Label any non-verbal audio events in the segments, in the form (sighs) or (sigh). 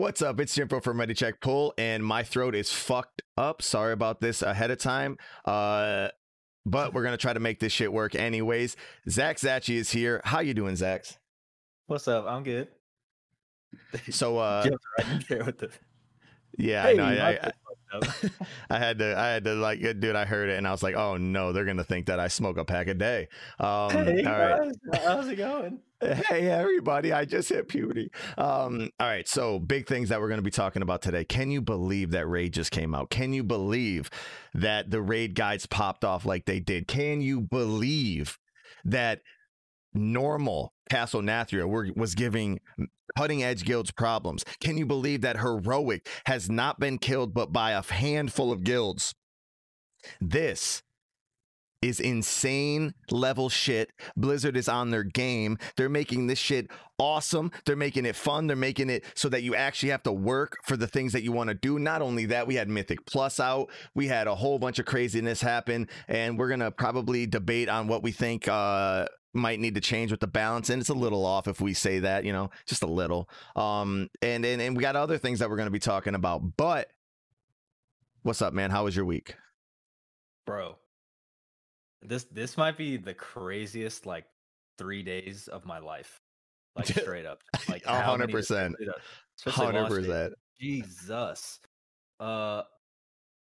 What's up? It's Jimpo from Ready Check Pull, and my throat is fucked up. Sorry about this ahead of time. Uh, but we're gonna try to make this shit work anyways. Zach Zachi is here. How you doing, Zach? What's up? I'm good. So, (laughs) uh, Jumped right there with the yeah, hey, I know. I, I, throat fucked up. (laughs) I had to, I had to, like, dude, I heard it, and I was like, oh no, they're gonna think that I smoke a pack a day. Um, hey all right. how's it going? (laughs) Hey everybody, I just hit puberty. Um, all right, so big things that we're going to be talking about today. Can you believe that Raid just came out? Can you believe that the Raid guides popped off like they did? Can you believe that normal Castle Nathria were, was giving cutting edge guilds problems? Can you believe that heroic has not been killed but by a handful of guilds? This is insane level shit. Blizzard is on their game. They're making this shit awesome. They're making it fun. They're making it so that you actually have to work for the things that you want to do. Not only that, we had Mythic Plus out. We had a whole bunch of craziness happen, and we're gonna probably debate on what we think uh might need to change with the balance and it's a little off if we say that you know just a little um and and, and we got other things that we're going to be talking about but what's up man how was your week Bro. This this might be the craziest like three days of my life. Like (laughs) straight up. Like A 100% 100% Jesus. Uh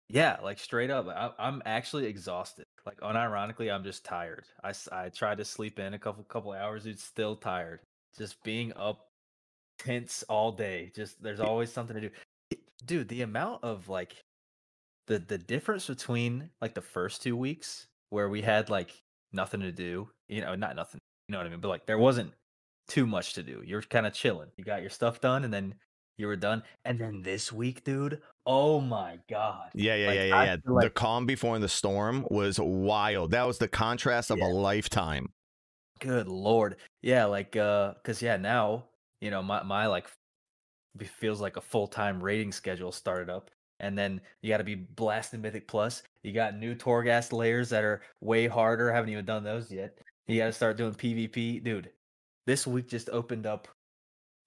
yeah, like straight up. I, I'm actually exhausted. Like unironically, I'm just tired. I, s- I tried to sleep in a couple couple hours, dude. Still tired. Just being up tense all day. Just there's always something to do. Dude, the amount of like the the difference between like the first two weeks where we had like nothing to do, you know, not nothing, you know what I mean, but like there wasn't too much to do. You're kind of chilling. You got your stuff done, and then you were done. And then this week, dude, oh my god, Yeah, yeah, Like, yeah, yeah, yeah. like- the calm before the storm was wild. That was the contrast of Yeah. a lifetime. good lord, yeah, like uh, cause yeah, now you know my my like feels like a full time rating schedule started up. And then you got to be blasting Mythic Plus. You got new Torghast layers that are way harder. haven't even done those yet. You got to start doing PvP, dude. This week just opened up.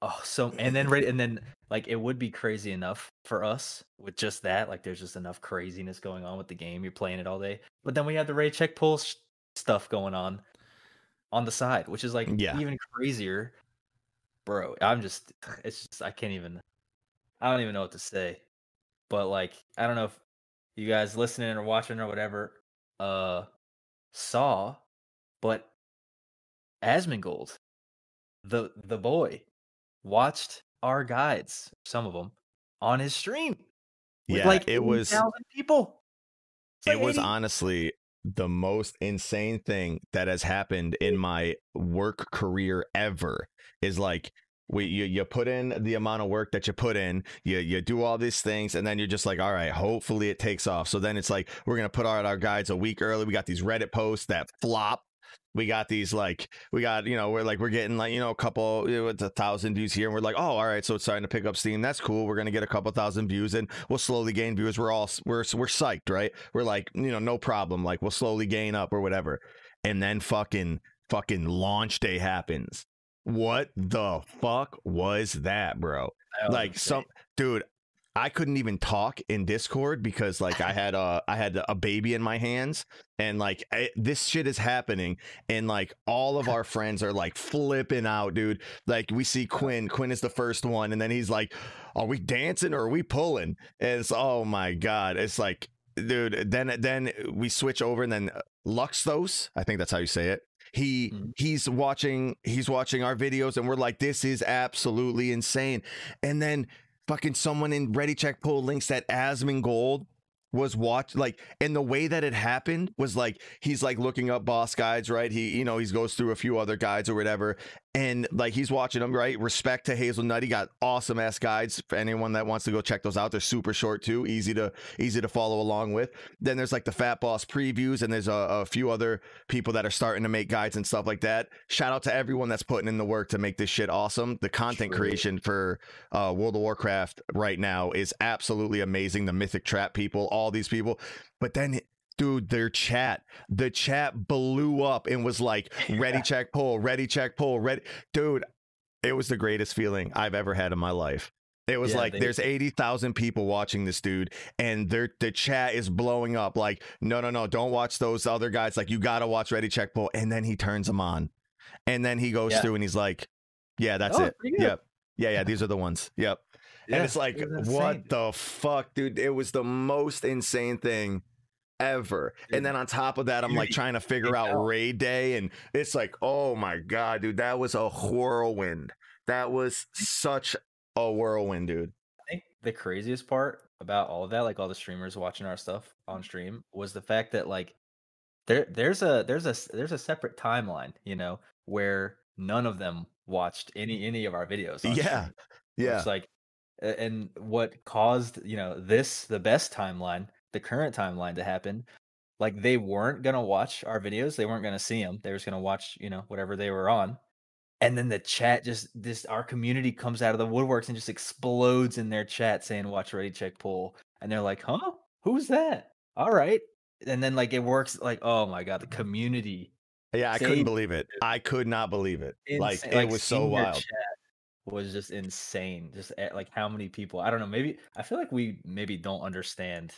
Oh, so and then right and then like it would be crazy enough for us with just that. Like there's just enough craziness going on with the game. You're playing it all day, but then we have the Ready Check Pull sh- stuff going on on the side, which is like Yeah. even crazier, bro. I'm just (sighs) it's just I can't even I don't even know what to say. But like I don't know if you guys listening or watching or whatever uh saw, but Asmongold, the the boy, watched our guides, some of them, on his stream. Yeah, like it was 80,000 people. It was 80 honestly the most insane thing that has happened in my work career ever is like we you, you put in the amount of work that you put in you you do all these things and then you're just like all right hopefully it takes off so then it's like we're gonna put out our guides a week early we got these reddit posts that flop we got these like we got you know we're like we're getting like you know a couple it's a thousand views here and we're like oh all right so it's starting to pick up steam. That's cool. We're gonna get a couple thousand views and we'll slowly gain views we're all we're we're psyched right? We're like you know no problem. Like we'll slowly gain up or whatever. And then fucking fucking launch day happens. What the fuck was that bro? That like some dude i couldn't even talk in discord because like i had a i had a baby in my hands and like I, this shit is happening and like all of our friends are like flipping out dude. Like we see quinn quinn is the first one and then he's like are we dancing or are we pulling? And it's oh my god it's like dude then then we switch over and then luxthos i think that's how you say it he Mhm. he's watching he's watching our videos and we're like this is absolutely insane. And then fucking someone in ready check pull links that Asmongold was watch like and the way that it happened was like he's like looking up boss guides right? He you know he goes through a few other guides or whatever and like he's watching them right? Respect to hazelnut. He got awesome ass guides. For anyone that wants to go check those out they're super short too. Easy to easy to follow along with. Then there's like the Fatboss previews and there's a, a few other people that are starting to make guides and stuff like that. Shout out to everyone that's putting in the work to make this shit awesome. The content True. creation for uh, world of warcraft right now is absolutely amazing. The mythic trap people all these people. But then dude their chat the chat blew up and was like ready check pull ready check pull ready dude it was the greatest feeling i've ever had in my life It was Yeah, like they- there's 80,000 people watching this dude and their the chat is blowing up like no no no don't watch those other guys like you got to watch Ready Check Pull and then he turns them on. And then he goes Yeah. through and he's like yeah, that's Oh, it. Yep. Yeah, yeah, (laughs) these are the ones. Yep. Yeah, and it's like it what the fuck dude it was the most insane thing ever Dude, and then on top of that i'm like trying to figure out raid day and it's like oh my god dude that was a whirlwind that was such a whirlwind dude I think the craziest part about all of that, like all the streamers watching our stuff on stream, was the fact that like there there's a there's a there's a separate timeline, you know, where none of them watched any any of our videos. Yeah, stream. yeah It's like, and what caused you know this the best timeline, the current timeline to happen. Like they weren't gonna watch our videos, they weren't gonna see them. They were just gonna watch you know whatever they were on, and then the chat just this our community comes out of the woodworks and just explodes in their chat saying "Watch Ready Check Pull," and they're like, "Huh? Who's that? All right." And then like it works like oh my god the community yeah i couldn't believe it i could not believe it like insane- it was so wild was just insane. Just at, like how many people? I don't know. Maybe I feel like we maybe don't understand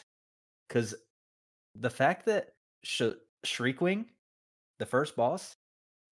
because the fact that Sh- Shriekwing, the first boss,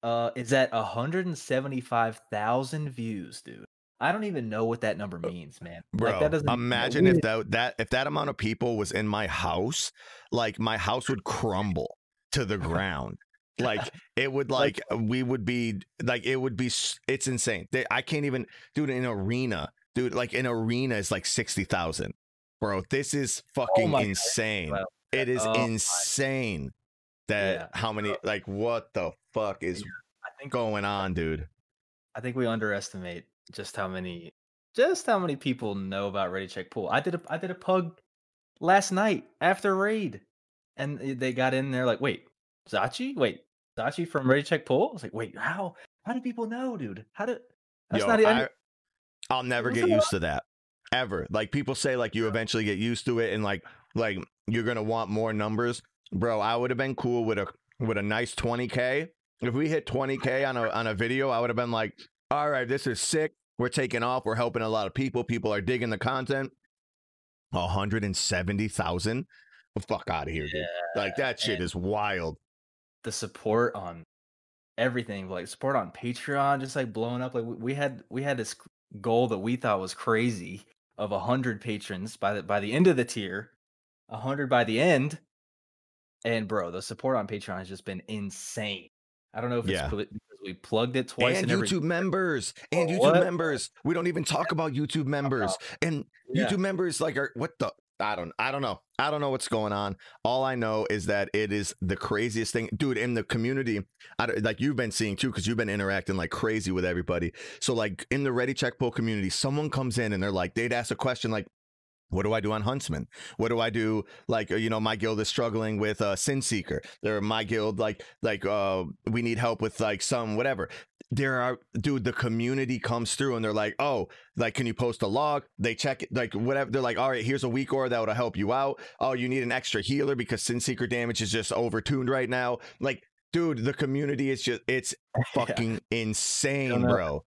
uh, is at 175,000 views, dude. I don't even know what that number means, man. Bro, like that doesn't imagine if that that if that amount of people was in my house, like my house would crumble to the (laughs) ground. Like it would like we would be like it would be it's insane. They, I can't even dude in arena, dude. Like an arena is like sixty thousand, bro. This is oh fucking Oh my God, insane. It is Oh my- insane that Yeah. how many like what the fuck is I think going on, dude? I think we underestimate just how many just how many people know about Ready Check Pull. I did a I did a pug last night after raid, and they got in there like, wait, Zachi, wait, Zachi from Ready Check Pull. I was like, wait, how how do people know, dude? How do that's Yo, not even I, I'll never get used to that ever. Like people say, like you eventually get used to it, and like like you're gonna want more numbers, bro. I would have been cool with a with a nice 20k. If we hit 20k on a on a video, I would have been like, all right, this is sick. We're taking off. We're helping a lot of people. People are digging the content. 170,000. The fuck out of here, dude. Like that shit is wild. the support on everything, like support on Patreon, just like blowing up. Like we had we had this goal that we thought was crazy of a hundred patrons by the by the end of the tier, a hundred by the end. And bro, the support on Patreon has just been insane. I don't know if it's Yeah. pl- because we plugged it twice and every YouTube members and Oh, YouTube what? members. We don't even talk about YouTube (laughs) members and Yeah. YouTube members. Like, are what the? I don't. I don't know. I don't know what's going on. All I know is that it is the craziest thing, dude. In the community, I, like you've been seeing too, because you've been interacting like crazy with everybody. So, like in the Ready Check community, someone comes in and they're like, they'd ask a question like, what do I do on Huntsman? What do I do? Like, uh, you know, my guild is struggling with uh, Sin Seeker. Or my guild, like, like, uh, we need help with like some whatever. There are, dude, the community comes through and they're like, oh, like, can you post a log? They check it, like, whatever. They're like, all right, here's a weak aura that would help you out. Oh, you need an extra healer because Sin Seeker damage is just overtuned right now. Like, dude, the community is just, it's (laughs) fucking insane, know. bro.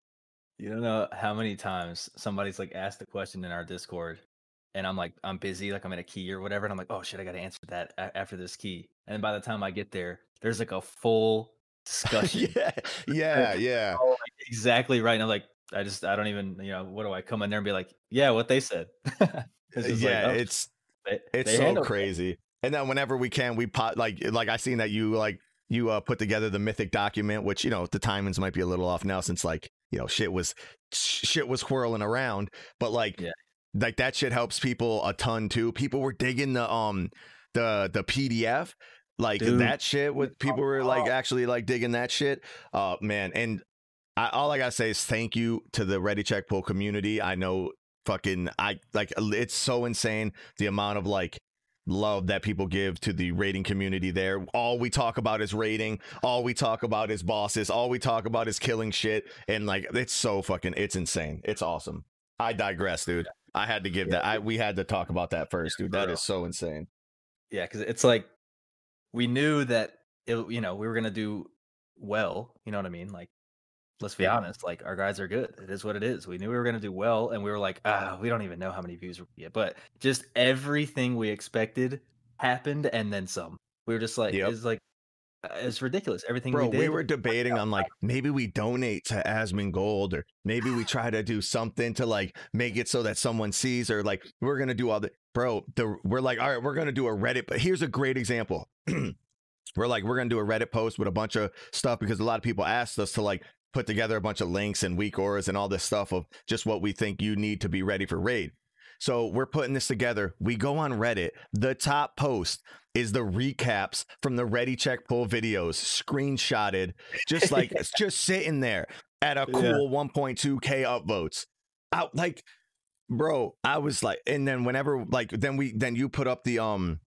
You don't know how many times somebody's like asked a question in our Discord, and I'm like, I'm busy, like I'm in a key or whatever, and I'm like, oh shit, I gotta answer that after this key. And by the time I get there, there's like a full (laughs) discussion. yeah, yeah, yeah. Like, exactly right. And I'm like, I just, I don't even, you know, what do I come in there and be like, yeah, what they said? (laughs) It's just like, yeah, oh, it's they- it's they so handled it. crazy. And then whenever we can, we pot like like I seen that you like you uh, put together the mythic document, which you know the timings might be a little off now since like you know shit was shit was whirling around, but like Yeah. like that shit helps people a ton too. People were digging the um the the PDF. Like Dude. that shit with people were like actually like digging that shit. Uh man, and I, all I gotta say is thank you to the Ready Check Pull community. I know fucking I like it's so insane the amount of like love that people give to the rating community there. All we talk about is rating. All we talk about is bosses. All we talk about is killing shit. And like it's so fucking it's insane. It's awesome. I digress, dude. I had to give that I we had to talk about that first, dude. that is so insane. Yeah, because it's like we knew that it, you know we were gonna do well. You know what I mean? Like let's be honest, like our guys are good. It is what it is. We knew we were gonna do well, and we were like, ah, we don't even know how many views we get. But just everything we expected happened, and then some. We were just like, Yep. it's like, Uh, it's ridiculous. Everything Bro, we did. we were debating on like maybe we donate to Asmongold or maybe we try to do something to like make it so that someone sees or like we're gonna do all the bro. The we're like, all right, we're gonna do a Reddit. But here's a great example. (clears throat) we're like, we're gonna do a Reddit post with a bunch of stuff because a lot of people asked us to like put together a bunch of links and weak auras and all this stuff of just what we think you need to be ready for raid. So we're putting this together. We go on Reddit. The top post is the recaps from the Ready Check Pull videos, screenshotted, just like it's (laughs) just sitting there at a Yeah. cool 1.2k upvotes. Out like, bro, I was like, and then whenever like then we then you put up the um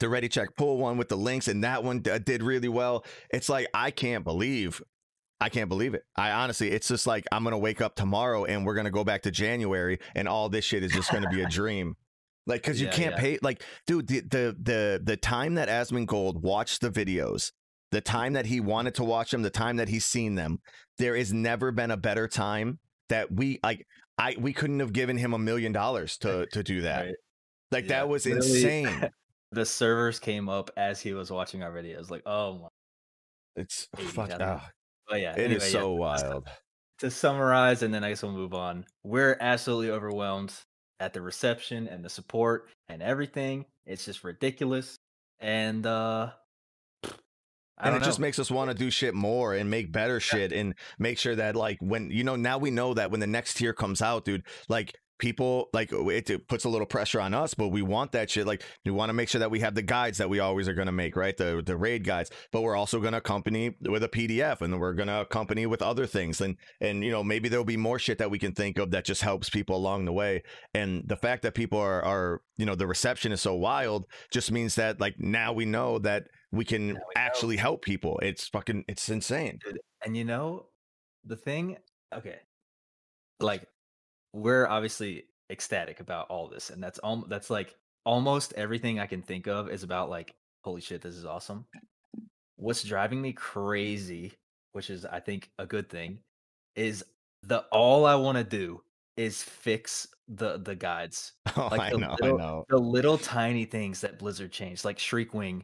the Ready Check Pull one with the links, and that one d- did really well. It's like I can't believe I can't believe it. I honestly, it's just like I'm gonna wake up tomorrow and we're gonna go back to January, and all this shit is just gonna be a (laughs) dream. Like, cause you Yeah, can't yeah. pay. Like, dude, the the the the time that Asmongold watched the videos, the time that he wanted to watch them, the time that he's seen them, there has never been a better time that we like. I we couldn't have given him a million dollars to to do that. Right. Like Yeah, that was (laughs) insane. the servers came up as he was watching our videos. Like, oh my. It's fuck. thousand. Ah, But yeah, it is anyway, yeah, so to- wild. to summarize, and then I guess we'll move on. We're absolutely overwhelmed at the reception and the support and everything. It's just ridiculous. And uh and it just makes us want to do shit more and make better shit and make sure that like when you know now we know that when the next tier comes out dude like people like it, it puts a little pressure on us but we want that shit like we want to make sure that we have the guides that we always are going to make right? The the raid guides but we're also going to accompany with a pdf and we're going to accompany with other things and and you know maybe there'll be more shit that we can think of that just helps people along the way and the fact that people are are you know the reception is so wild just means that like now we know that we can we know. actually help people. It's fucking it's insane. And you know, the thing, okay, like we're obviously ecstatic about all this, and that's all. That's like almost everything I can think of is about like, holy shit, this is awesome. What's driving me crazy, which is I think a good thing, is the all I want to do is fix the the guides (laughs) oh Like i the know little- i know the little tiny things that Blizzard changed, like Shriekwing,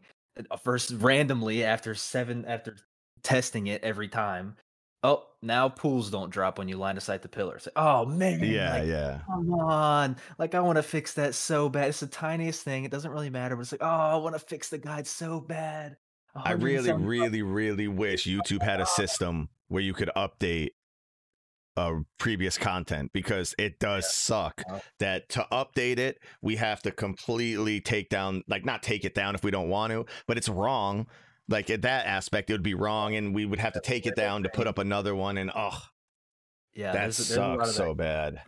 uh, first randomly after seven after testing it every time. Oh, now pools don't drop when you line of sight the pillars. Oh man, yeah like, yeah come on, like I want to fix that so bad. It's the tiniest thing. It doesn't really matter, but it's like, oh, I want to fix the guide so bad. i really 170 really really wish youtube had a system where you could update uh previous content because it does suck Uh, that to update it we have to completely take down like not take it down if we don't want to but it's wrong like at that aspect it would be wrong and we would have to take it down to put up another one and oh Yeah, that there's, there's sucks so bad.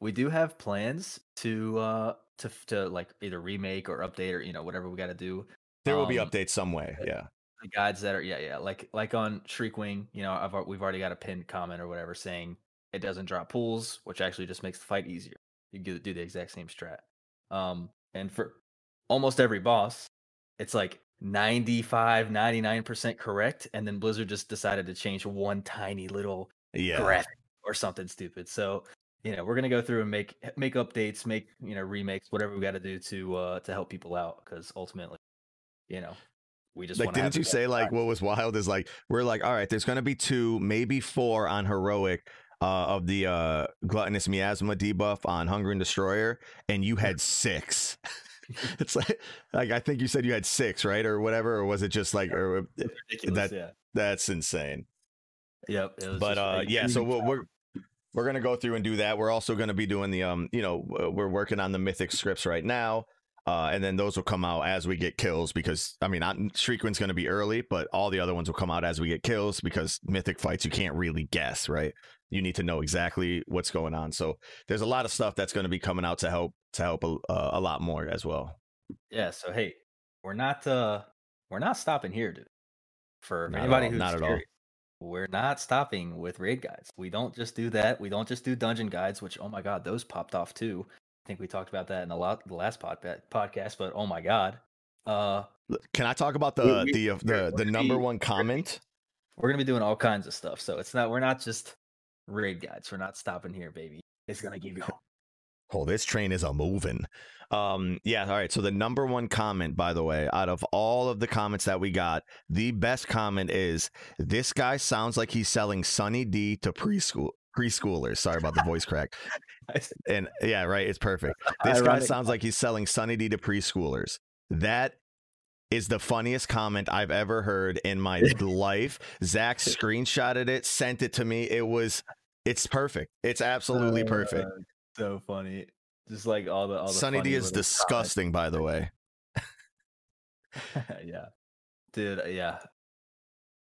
We do have plans to uh to to like either remake or update or you know whatever we got to do. There will be Um, updates some way yeah. the guides that are yeah yeah like like on Shriekwing, you know, I've we've already got a pinned comment or whatever saying it doesn't drop pools, which actually just makes the fight easier. You do, do the exact same strat. Um, and for almost every boss, it's like 95, 99% correct, and then Blizzard just decided to change one tiny little yeah graphic or something stupid. So you know, we're gonna go through and make make updates, make you know remakes, whatever we got to do to uh to help people out, because ultimately, you know, we just like didn't you say like time. what was wild is like we're like all right there's gonna be two maybe four on heroic uh of the uh gluttonous miasma debuff on Hungering Destroyer and you had (laughs) six (laughs) (laughs) it's like like i think you said you had six right? Or whatever or was it just like or that- yeah. that's insane. Yep. It was but uh like yeah so we're, we're we're gonna go through and do that. We're also gonna be doing the um you know we're working on the mythic scripts right now uh and then those will come out as we get kills because i mean I'm, Shriekwing's gonna be early but all the other ones will come out as we get kills because mythic fights you can't really guess right you need to know exactly what's going on so there's a lot of stuff that's going to be coming out to help to help a, uh, a lot more as well yeah. So hey, we're not uh we're not stopping here, dude. For Not anybody all, who's not at all. we're not stopping with raid guides. We don't just do that. We don't just do dungeon guides, which oh my god, those popped off too. I think we talked about that in a lot the last pod, podcast, but oh my god. Uh can i talk about the We- we- the uh, the the number be- one comment we're gonna be doing all kinds of stuff. So it's not we're not just raid guides. We're not stopping here, baby. It's gonna give you Oh, this train is a moving. Um, yeah, all right. So the number one comment, by the way, out of all of the comments that we got, the best comment is this guy sounds like he's selling Sunny D to preschool preschoolers. Sorry about the voice crack. (laughs) And yeah, right. It's perfect. This guy sounds like he's selling Sunny D to preschoolers. That is the funniest comment I've ever heard in my (laughs) life. Zach (laughs) screenshotted it, sent it to me. It was, it's perfect. It's absolutely perfect. Uh, so funny. Just like all the all the Sunny D is disgusting, by the way. yeah. Dude, yeah.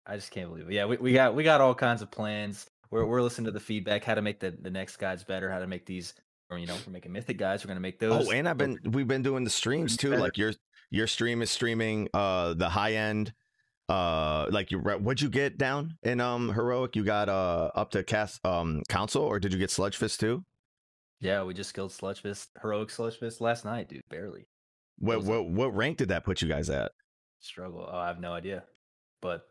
I just can't believe it. Yeah, we, we got we got all kinds of plans. We're we're listening to the feedback, how to make the, the next guides better, how to make these or you know, (sighs) we're making mythic guides, we're gonna make those. Oh, and I've been we've been doing the streams too. better. Like your your stream is streaming uh the high end uh like you what'd you get down in um heroic you got uh up to cast um council or did you get sludge fist too Yeah, we just killed Sludge Fist, heroic Sludge Fist last night, dude. Barely. what what what rank did that put you guys at Struggle. Oh, I have no idea. But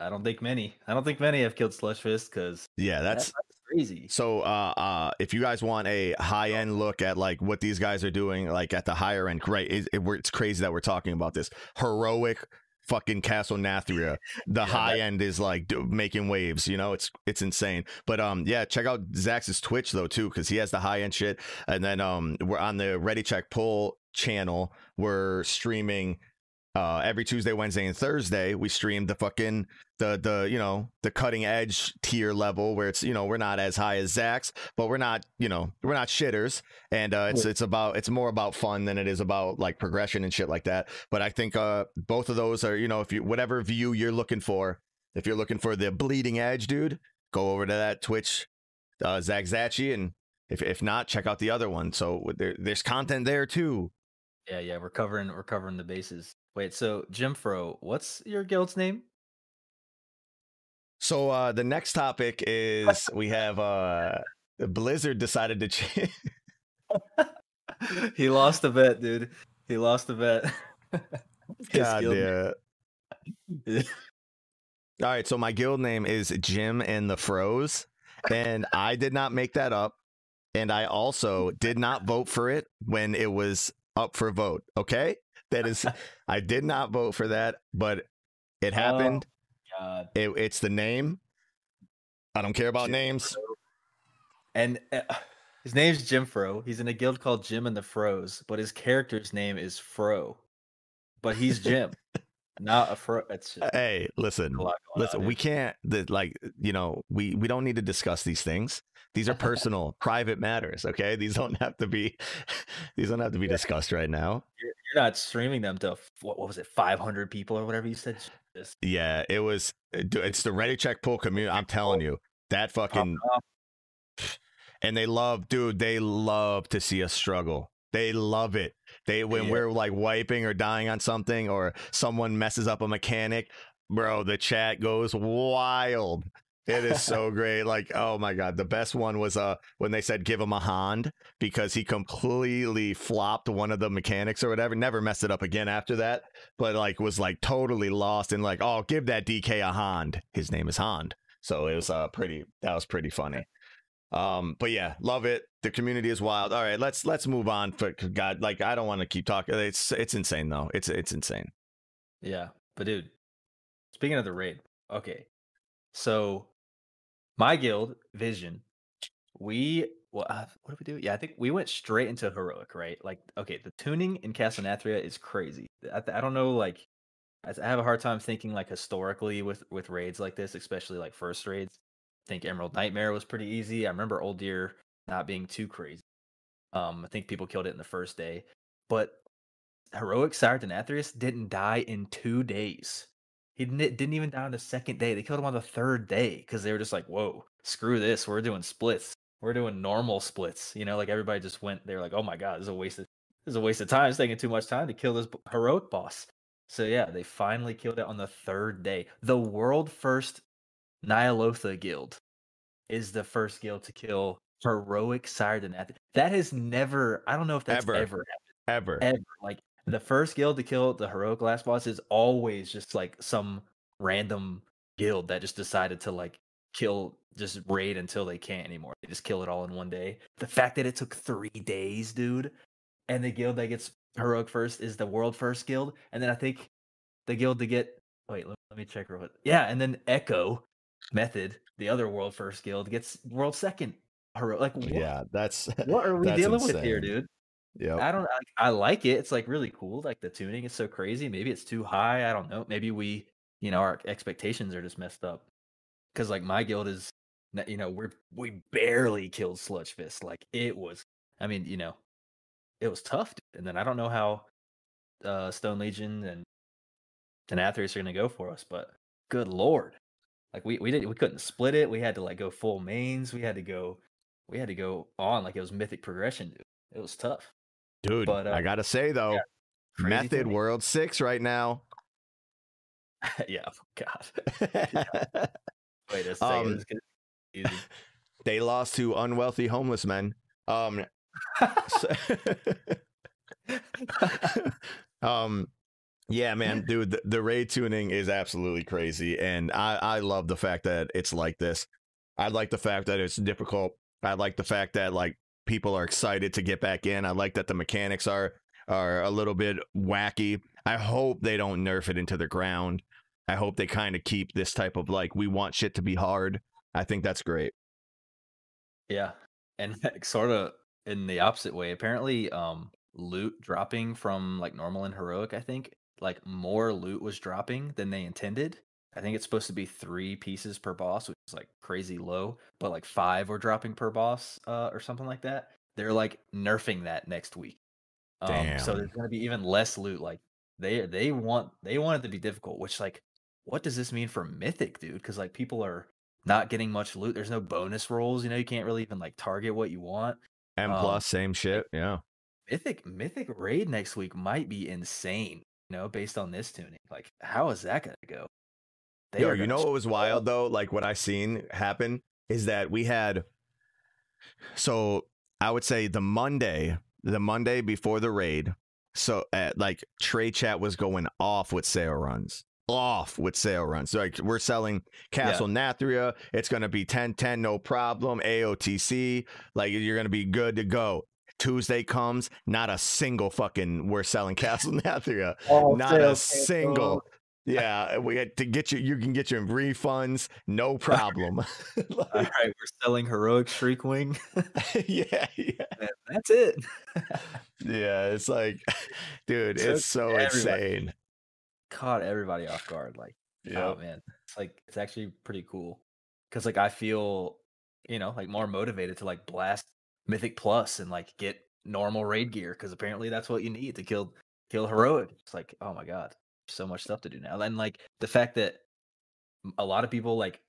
I don't think many. I don't think many have killed Sludge Fist because yeah that's crazy. So, uh, uh, if you guys want a high end look at like what these guys are doing, like at the higher end, right? It, it, it's crazy that we're talking about this heroic fucking Castle Nathria. The Yeah, high end is like do, making waves. You know, it's it's insane. But um, yeah, check out Zach's Twitch though too, because he has the high end shit. And then um, we're on the Ready Check Pull channel. We're streaming. Uh, every Tuesday, Wednesday, and Thursday, we stream the fucking the the you know the cutting edge tier level where it's you know we're not as high as Zach's, but we're not you know we're not shitters, and uh, it's it's about it's more about fun than it is about like progression and shit like that. But I think uh both of those are you know if you whatever view you're looking for, if you're looking for the bleeding edge, dude, go over to that Twitch, uh, Zach Zachi, and if if not, check out the other one. So there, there's content there too. Yeah, yeah, we're covering we're covering the bases. Wait, so Jim Fro, what's your guild's name? So uh the next topic is we have uh Blizzard decided to change. (laughs) he lost a bet, dude. He lost a bet. (laughs) God damn. (laughs) All right, so my guild name is Jim and the Froze, and I did not make that up, and I also did not vote for it when it was up for vote. Okay, that is, (laughs) I did not vote for that, but it happened. God. It, it's the name. I don't care about Jim names. And uh, his name's Jim Fro. He's in a guild called Jim and the Froze, but his character's name is Fro. But he's Jim, (laughs) not a Fro. It's just Hey, listen, a lot going listen. on, We dude. can't. The, like, you know, we we don't need to discuss these things. These are (laughs) personal, private matters. Okay, these don't have to be. (laughs) These don't have to be discussed right now. You're, you're not streaming them to what, what was it, 500 people or whatever you said. Yeah, it was. uh, It's the Ready Check Pull community. I'm telling you, that fucking. (sighs) And they love, dude. They love to see us struggle. They love it. They when Yeah. we're like wiping or dying on something, or someone messes up a mechanic, bro. The chat goes wild. It is (laughs) so great. Like, oh my god, the best one was uh when they said give him a hand because he completely flopped one of the mechanics or whatever. Never messed it up again after that, but like was like totally lost and like, oh, give that DK a hand. His name is Hand. So it was uh pretty. That was pretty funny. Um, but yeah, love it. The community is wild. All right, let's let's move on. For God, like I don't want to keep talking. It's it's insane though. It's it's insane. Yeah, but dude, speaking of the raid, okay, so my guild Vision, we well, uh, what did we do? Yeah, I think we went straight into heroic, right? Like, okay, the tuning in Castle Nathria is crazy. I, I don't know, like, I I have a hard time thinking like historically with with raids like this, especially like first raids. I think Emerald Nightmare was pretty easy. I remember Uldir not being too crazy. Um, I think people killed it in the first day, but heroic Sire Denathrius didn't die in two days. He didn't, didn't even die on the second day. They killed him on the third day because they were just like, "Whoa, screw this! We're doing splits. We're doing normal splits." You know, like everybody just went. They were like, "Oh my god, this is a waste of this is a waste of time. It's taking too much time to kill this heroic boss." So yeah, they finally killed it on the third day. The world first Ny'alotha guild is the first guild to kill heroic Sire That has never. I don't know if that's Ever. ever happened Ever. ever. Like the first guild to kill the heroic last boss is always just like some random guild that just decided to like kill just raid until they can't anymore. They just kill it all in one day. The fact that it took three days, dude, and the guild that gets heroic first is the world first guild, and then I think the guild to get wait, let, let me check real quick. Yeah, and then Echo Method, the other world first guild, gets world second heroic. Like, what, Yeah, that's what are we (laughs) dealing with here, dude? Yep. I don't. I, I like it. It's like really cool. Like the tuning is so crazy. Maybe it's too high. I don't know. Maybe we, you know, our expectations are just messed up. Because like my guild is, you know, we're we barely killed Sludge Fist. Like it was. I mean, you know, it was tough. dude. And then I don't know how uh Stone Legion and and Denathrius are gonna go for us, but good lord, like we we didn't we couldn't split it. We had to like go full mains. We had to go. We had to go on like it was mythic progression. Dude. It was tough. Dude, but, uh, I gotta say though, crazy Method. World Six right now. (laughs) yeah. God. Wait a second. Um, this gets easy. (laughs) they lost to unwealthy homeless men. Um, so- (laughs) um, yeah, man, dude, the, the raid tuning is absolutely crazy, and I I love the fact that it's like this. I like the fact that it's difficult. I like the fact that like people are excited to get back in. I like that the mechanics are are a little bit wacky. I hope they don't nerf it into the ground. I hope they kind of keep this type of like we want shit to be hard. I think that's great. yeah. And (laughs) sort of in the opposite way, apparently, um, loot dropping from like normal and heroic, I think, like more loot was dropping than they intended. I think it's supposed to be three pieces per boss, which is like crazy low, but like five are dropping per boss, uh, or something like that. They're like nerfing that next week. Um, so there's gonna be even less loot. Like they they want they want it to be difficult, which like what does this mean for Mythic, dude? Because like people are not getting much loot. There's no bonus rolls. You know, you can't really even like target what you want. M Um, plus, same shit. Yeah. Mythic Mythic raid next week might be insane. You know, based on this tuning. Like, how is that gonna go? They Yo, you know what was wild though? Like what I seen happen is that we had so I would say the Monday, the Monday before the raid. So uh, like Trade chat was going off with sale runs. Off with sale runs. So, like we're selling Castle Nathria. It's gonna be 10-10, no problem. AOTC. Like you're gonna be good to go. Tuesday comes, not a single fucking we're selling Castle (laughs) Nathria. Oh, not sale a single. Yeah, we had to get you. You can get your refunds, no (laughs) problem. (laughs) All Like, right, we're selling heroic Shriekwing. (laughs) yeah, yeah, that's it. yeah. It's like, dude, Took it's so everybody. insane. Caught everybody off guard. Like, Yeah, oh man, it's like it's actually pretty cool because like I feel, you know, like more motivated to like blast Mythic Plus and like get normal raid gear because apparently that's what you need to kill kill heroic. It's like, oh my god, so much stuff to do now. And like the fact that a lot of people like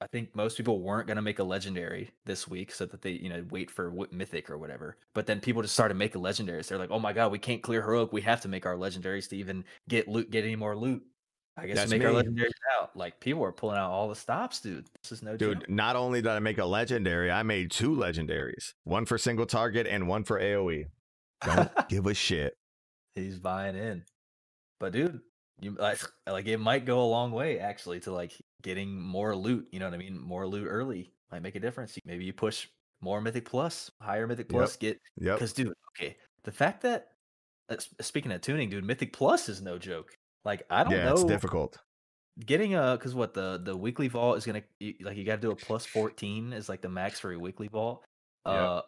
I think most people weren't gonna make a legendary this week, so that they you know wait for mythic or whatever. But then people just started making legendaries. They're like, oh my god, we can't clear heroic. We have to make our legendaries to even get loot, get any more loot. I guess That's make our me. legendaries out. Like people are pulling out all the stops, dude. This is no dude. joke. Not only did I make a legendary, I made two legendaries. One for single target and one for AOE. Don't (laughs) give a shit. He's buying in. But dude, you like (laughs) like it might go a long way actually to like getting more loot. You know what I mean? More loot early might make a difference. Maybe you push more mythic plus, higher mythic Yep. plus. Get yeah. because dude, okay, the fact that uh, speaking of tuning, dude, mythic plus is no joke. Like I don't Yeah, know it's difficult. getting a because what the the weekly vault is gonna like you got to do a plus 14 is like the max for a weekly vault Yep. uh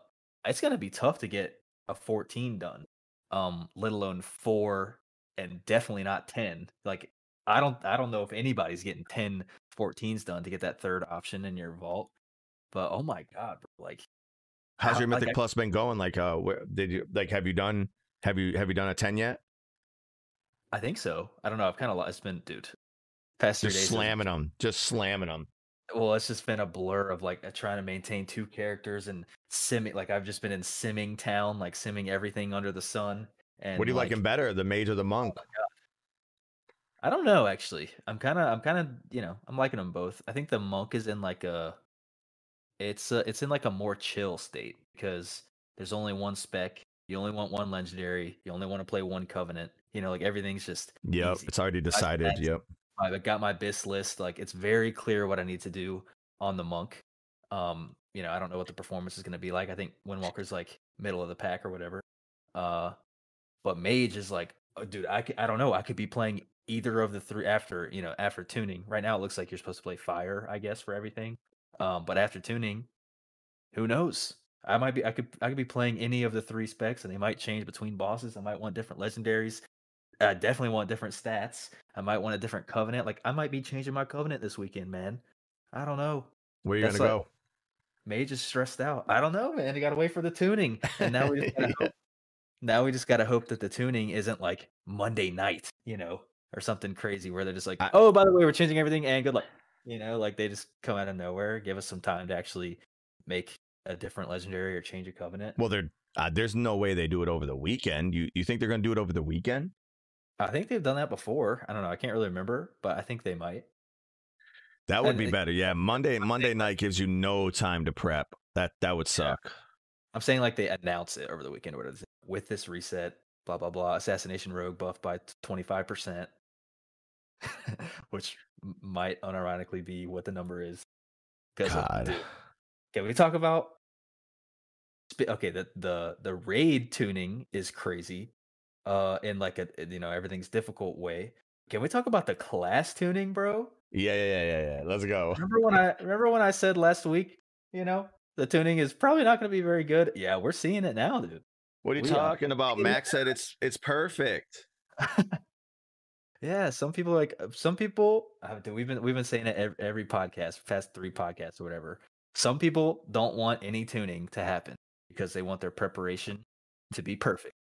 it's gonna be tough to get a 14 done um let alone four and definitely not 10 like i don't i don't know if anybody's getting 10 14s done to get that third option in your vault but oh my god bro, like How's how- your like, Mythic I- Plus been going? Like, uh, where did you like? Have you done? Have you have you done a ten yet? i think so i don't know i've kind of it's been dude past Just days slamming them, just slamming them. well it's just been a blur of like uh, trying to maintain two characters and simming like i've just been in simming town like simming everything under the sun and What do you like, liking better, the mage or the monk? i don't know actually i'm kind of i'm kind of you know i'm liking them both i think the monk is in like a it's uh it's in like a more chill state because there's only one spec you only want one legendary you only want to play one covenant you know like everything's just Yep, easy. it's already decided. balance. Yep. I got my BIS list. Like it's very clear what I need to do on the monk. Um, you know, I don't know what the performance is going to be like. I think Windwalker's like middle of the pack or whatever. Uh, but Mage is like, oh, dude, I I don't know. I could be playing either of the three after you know after tuning. Right now, it looks like you're supposed to play Fire, I guess, for everything. Um, but after tuning, who knows? I might be I could I could be playing any of the three specs, and they might change between bosses. I might want different legendaries. I definitely want different stats. I might want a different covenant. Like I might be changing my covenant this weekend, man. I don't know. Where are you That's gonna like, go? Mage is stressed out. I don't know, man. You gotta wait for the tuning. And now we just (laughs) gotta hope, now we just gotta hope that the tuning isn't like Monday night, you know, or something crazy where they're just like, oh, by the way, we're changing everything and good luck. You know, like they just come out of nowhere, give us some time to actually make a different legendary or change a covenant. Well, there, uh, there's no way they do it over the weekend. You you think they're gonna do it over the weekend? I think they've done that before. I don't know. I can't really remember, but I think they might. That would and be better. Yeah, Monday Monday night gives you no time to prep. That that would suck. Yeah. I'm saying like they announce it over the weekend or whatever. With this reset, blah blah blah. Assassination Rogue buff by 25 percent, (laughs) which might unironically be what the number is. God. (sighs) Can we talk about? Okay, the the the raid tuning is crazy uh in like a you know everything's difficult way. Can we talk about the class tuning, bro? Yeah, yeah, yeah, yeah, yeah. Let's go. Remember when I (laughs) remember when I said last week, you know, the tuning is probably not going to be very good. Yeah, we're seeing it now, dude. What are you we talking are. about? (laughs) Max said it's it's perfect. yeah, some people like uh, some people. Uh, dude, we've been we've been saying it every, every podcast, past three podcasts or whatever. Some people don't want any tuning to happen because they want their preparation to be perfect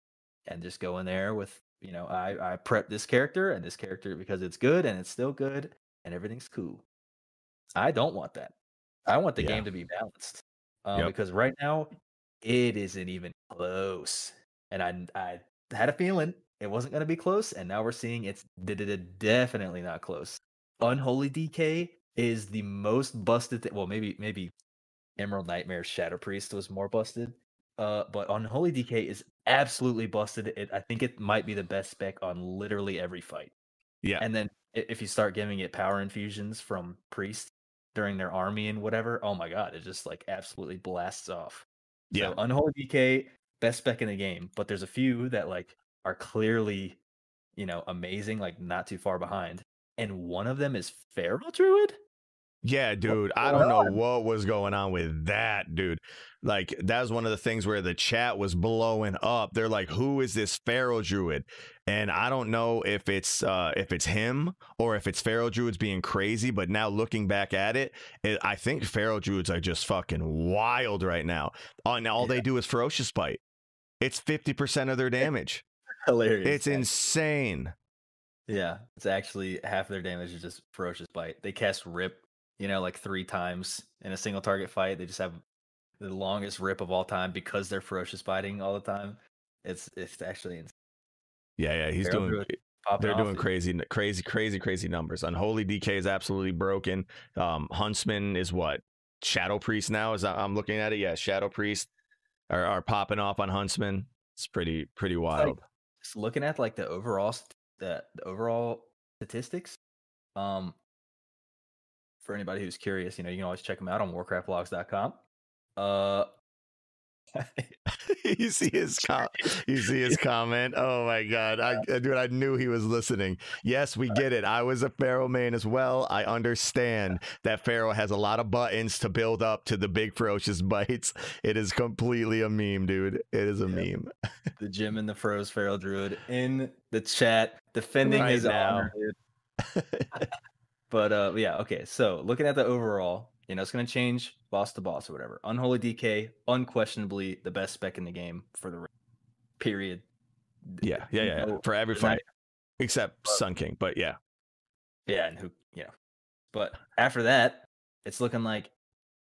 and just go in there with you know I I prep this character and this character because it's good and it's still good and everything's cool. I don't want that. I want the yeah. game to be balanced um, yep. because right now it isn't even close, and I I had a feeling it wasn't going to be close, and now we're seeing it's definitely not close. Unholy DK is the most busted. Th- well, maybe maybe Emerald Nightmare Shadow Priest was more busted, uh, but Unholy DK is absolutely busted. It, I think it might be the best spec on literally every fight. Yeah. And then if you start giving it power infusions from priest during their army and whatever, oh my god, it just like absolutely blasts off. Yeah. So Unholy DK, best spec in the game, but there's a few that like are clearly, you know, amazing, like not too far behind. And one of them is Feral Druid. Yeah, dude. I don't know what was going on with that, dude. Like that was one of the things where the chat was blowing up. They're like, "Who is this Feral Druid?" And I don't know if it's uh, if it's him or if it's Feral Druids being crazy. But now looking back at it, it I think Feral Druids are just fucking wild right now. And all yeah. they do is ferocious bite. It's fifty percent of their damage. Hilarious. It's insane. Yeah, it's actually half of their damage is just ferocious bite. They cast rip you know, like three times in a single target fight. They just have the longest rip of all time because they're ferocious biting all the time. It's it's actually insane. Yeah, yeah, he's doing. They're doing crazy, crazy, crazy, crazy numbers. Unholy DK is absolutely broken. Um, Huntsman is what Shadow Priest now. Is I'm looking at it. Yeah, Shadow Priest are, are popping off on Huntsman. It's pretty pretty wild. Like, just looking at like the overall the, the overall statistics, um, for anybody who's curious, you know, you can always check them out on warcraftblogs.com. Uh, (laughs) you see his com- (laughs) you see his comment. Oh my god, I dude, I knew he was listening. Yes, we (laughs) get it. I was a Feral main as well. I understand that Feral has a lot of buttons to build up to the big ferocious bites. It is completely a meme, dude. It is a meme. the Jim and the Froze Feral Druid in the chat defending right his now. honor. But uh, yeah, okay. So looking at the overall, you know, it's going to change boss to boss or whatever. Unholy DK, unquestionably the best spec in the game for the period. Yeah, yeah, yeah. yeah. For every fight, except but, Sun King. But yeah, yeah, and who, you know, but after that, it's looking like,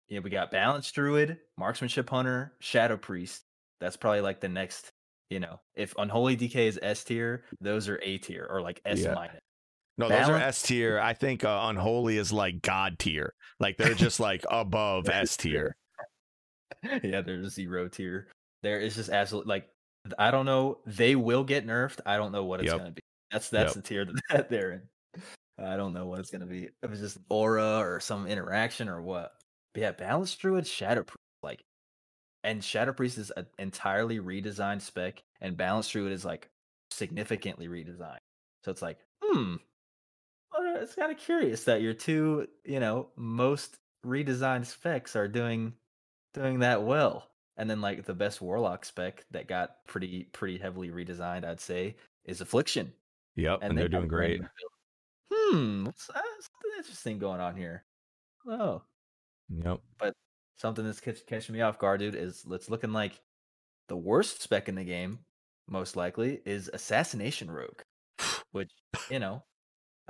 yeah, we got Balance Druid, Marksmanship Hunter, Shadow Priest. That's probably like the next. You know, if Unholy DK is S tier, those are A tier or like S yeah. No, those are S tier. I think uh, Unholy is like God tier. Like they're just like above (laughs) S tier. Yeah, they're zero tier. There is just absolutely like I don't know. They will get nerfed. I don't know what it's yep. gonna be. That's that's yep. the tier (laughs) that they're in. I don't know what it's gonna be. If it's just aura or some interaction or what. But yeah, Balance Druid Shadow Priest, like, and Shadow Priest is an entirely redesigned spec, and Balance Druid is like significantly redesigned. So it's like, hmm, it's kind of curious that your two, you know, most redesigned specs are doing doing that well. And then like the best Warlock spec that got pretty pretty heavily redesigned, I'd say, is Affliction. Yep, and, and they are doing great. Hmm, what's uh, something interesting going on here? Oh, yep. But something that's catch, catching me off guard, dude, is it's looking like the worst spec in the game, most likely, is Assassination Rogue, which you know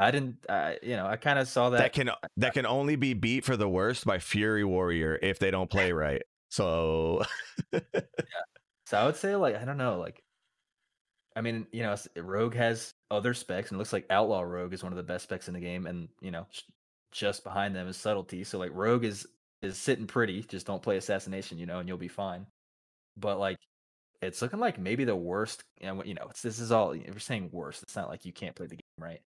I didn't, uh, you know, I kind of saw that. That can that can only be beat for the worst by Fury Warrior if they don't play right. So, (laughs) yeah. So I would say, like, I don't know, like, I mean, you know, Rogue has other specs, and it looks like Outlaw Rogue is one of the best specs in the game, and you know, just behind them is Subtlety. So like, Rogue is is sitting pretty. Just don't play Assassination, you know, and you'll be fine. But like, it's looking like maybe the worst. And you know, it's this is all. You're saying worst, it's not like you can't play the game, right?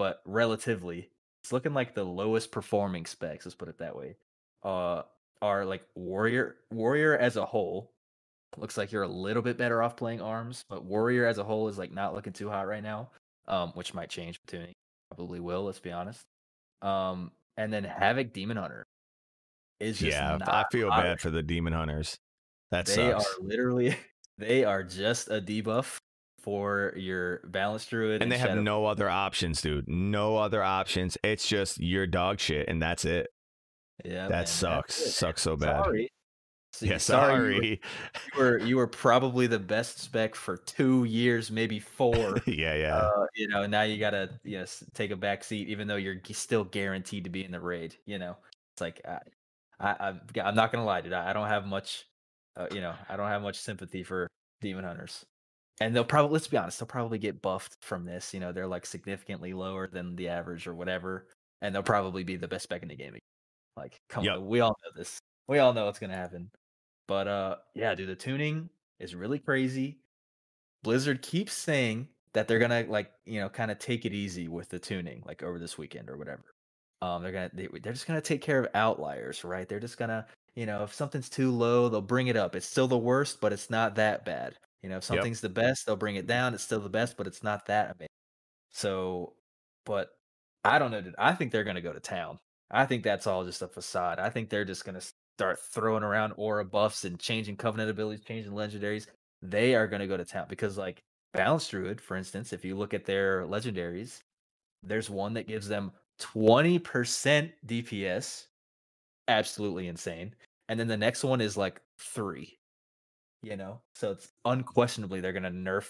But relatively, it's looking like the lowest performing specs. Let's put it that way. Uh, are like warrior warrior as a whole. Looks like you're a little bit better off playing arms, but warrior as a whole is like not looking too hot right now. Um, which might change tuning. Probably will. Let's be honest. Um, and then havoc demon hunter is just yeah. I feel bad for the demon hunters. That they sucks. are literally (laughs) they are just a debuff for your balance druid, and, they have no other options, dude. No other options. It's just your dog shit, and that's it. Yeah, that man, sucks. Sucks so bad. Sorry. So yeah, sorry. You were, you were, you were probably the best spec for two years, maybe four. (laughs) yeah, yeah. Uh, you know, now you gotta yes take a back seat, even though you're still guaranteed to be in the raid. You know, it's like I, I I'm not gonna lie, dude. I don't have much. Uh, you know, I don't have much sympathy for demon hunters and they'll probably let's be honest they'll probably get buffed from this you know they're like significantly lower than the average or whatever and they'll probably be the best spec in the game. Like come yep. on we all know this we all know what's gonna happen. But uh yeah dude the tuning is really crazy. Blizzard keeps saying that they're gonna like you know kind of take it easy with the tuning like over this weekend or whatever. Um they're gonna they, they're just gonna take care of outliers right? They're just gonna you know if something's too low they'll bring it up. It's still the worst but it's not that bad you know, if something's yep. the best, they'll bring it down. It's still the best, but it's not that amazing. So, but I don't know. Dude. I think they're going to go to town. I think that's all just a facade. I think they're just going to start throwing around aura buffs and changing covenant abilities, changing legendaries. They are going to go to town because, like, Balance Druid, for instance, if you look at their legendaries, there's one that gives them 20% DPS. Absolutely insane. And then the next one is like three you know so it's unquestionably they're gonna nerf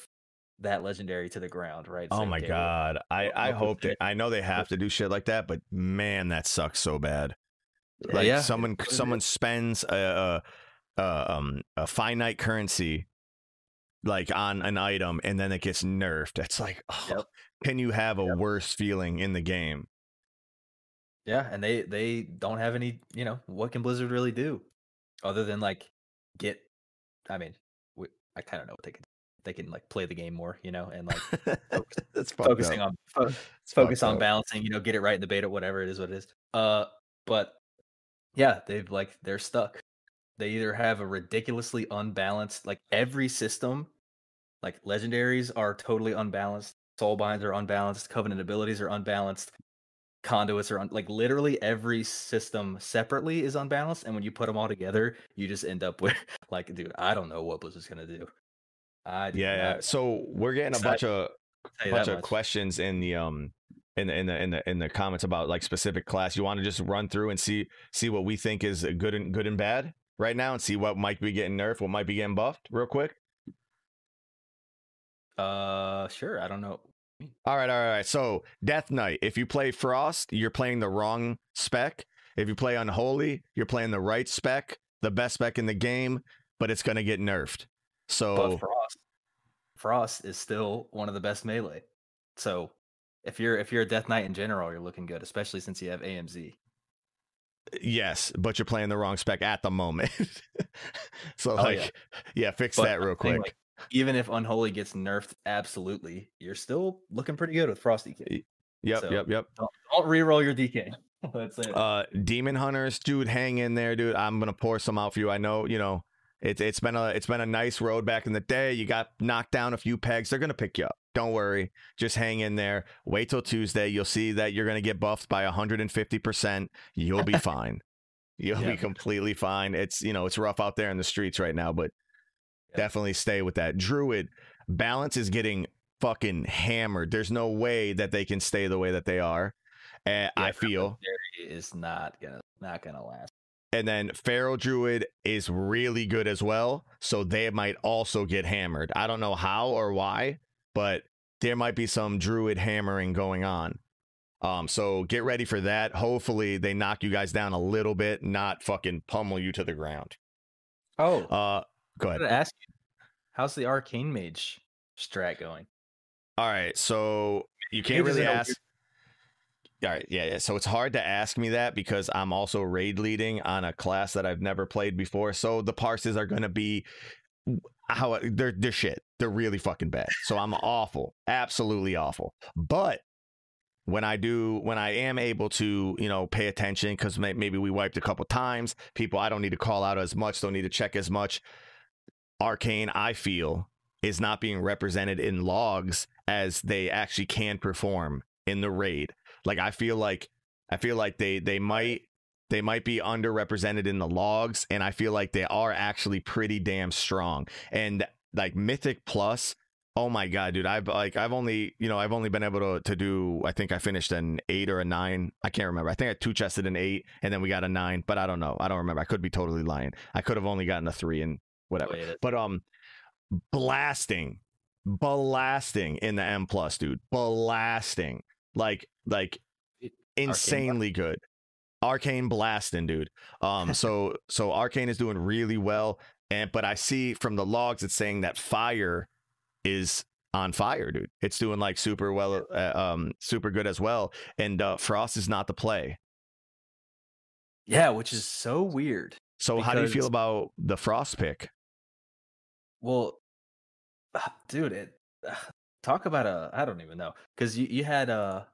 that legendary to the ground right? It's oh like, my god i i hope that i know they have to do shit like that but man that sucks so bad. Like yeah, someone someone spends a, a, a um a finite currency like on an item and then it gets nerfed. It's like oh, yep. can you have a yep. worse feeling in the game? Yeah and they they don't have any you know what can blizzard really do? Other than like get I mean, we, I kind of know what they can. They can like play the game more, you know, and like (laughs) focus, focusing up. on fo- focus on up. balancing, you know, get it right in the beta, whatever it is, what it is. Uh, but yeah, they've like they're stuck. They either have a ridiculously unbalanced, like every system, like legendaries are totally unbalanced, soulbinds are unbalanced, covenant abilities are unbalanced, conduits are un- like literally every system separately is unbalanced and when you put them all together you just end up (laughs) with like dude i don't know what blizzard's gonna do. I yeah, yeah. So we're getting a bunch of bunch of much. questions in the um in the in the in the in the comments about like specific class. You want to just run through and see see what we think is good and good and bad right now and see what might be getting nerfed what might be getting buffed real quick? Uh sure. I don't know all right, all right, all right. So Death Knight, if you play Frost, you're playing the wrong spec. If you play Unholy, you're playing the right spec, the best spec in the game, but it's gonna get nerfed. So but Frost, Frost is still one of the best melee. So if you're if you're a Death Knight in general, you're looking good, especially since you have AMZ. Yes, but you're playing the wrong spec at the moment. (laughs) so oh, like, yeah. yeah, fix but that real quick. Like, even if Unholy gets nerfed, absolutely, you're still looking pretty good with Frost DK. Yep, So- yep, yep. Don't, don't re-roll your DK. (laughs) That's it. Uh, Demon Hunters, dude, hang in there, dude. I'm gonna pour some out for you. I know, you know, it's it's been a it's been a nice road back in the day. You got knocked down a few pegs. They're gonna pick you up. Don't worry. Just hang in there. Wait till Tuesday. You'll see that you're gonna get buffed by 150. percent You'll be (laughs) fine. You'll Yeah. be completely fine. It's you know it's rough out there in the streets right now, but Yeah. definitely stay with that. Druid balance is getting fucking hammered. There's no way that they can stay the way that they are. And I feel is not gonna not gonna last. and then Feral Druid is really good as well. So they might also get hammered. I don't know how or why, but there might be some Druid hammering going on. Um, so get ready for that. Hopefully they knock you guys down a little bit, not fucking pummel you to the ground. Oh, Uh go ahead. ask you, how's the arcane mage strat going? All right, so you can't really ask. All right, yeah, yeah. So it's hard to ask me that because I'm also raid leading on a class that I've never played before. So the parses are going to be how they're they're shit. They're really fucking bad. So I'm awful, absolutely awful. But when I do, when I am able to, you know, pay attention because may, maybe we wiped a couple times. People, I don't need to call out as much. Don't need to check as much. Arcane, I feel, is not being represented in logs as they actually can perform in the raid. Like I feel like I feel like they they might they might be underrepresented in the logs and I feel like they are actually pretty damn strong. And like Mythic Plus, oh my god, dude, I've like I've only, you know, I've only been able to to do I think I finished an 8 or a 9. I can't remember. I think I two chested an 8 and then we got a 9, but I don't know. I don't remember. I could be totally lying. I could have only gotten a 3 and whatever. But um blasting blasting in the M plus, dude. Blasting. Like like It- insanely good. Arcane blasting, dude. Um (laughs) so so Arcane is doing really well and but I see from the logs it's saying that fire is on fire, dude. It's doing like super well uh, um super good as well and uh Frost is not the play. yeah, which is so weird. So how do you feel about the Frost pick? Well, dude, it talk about a I don't even know because you you had uh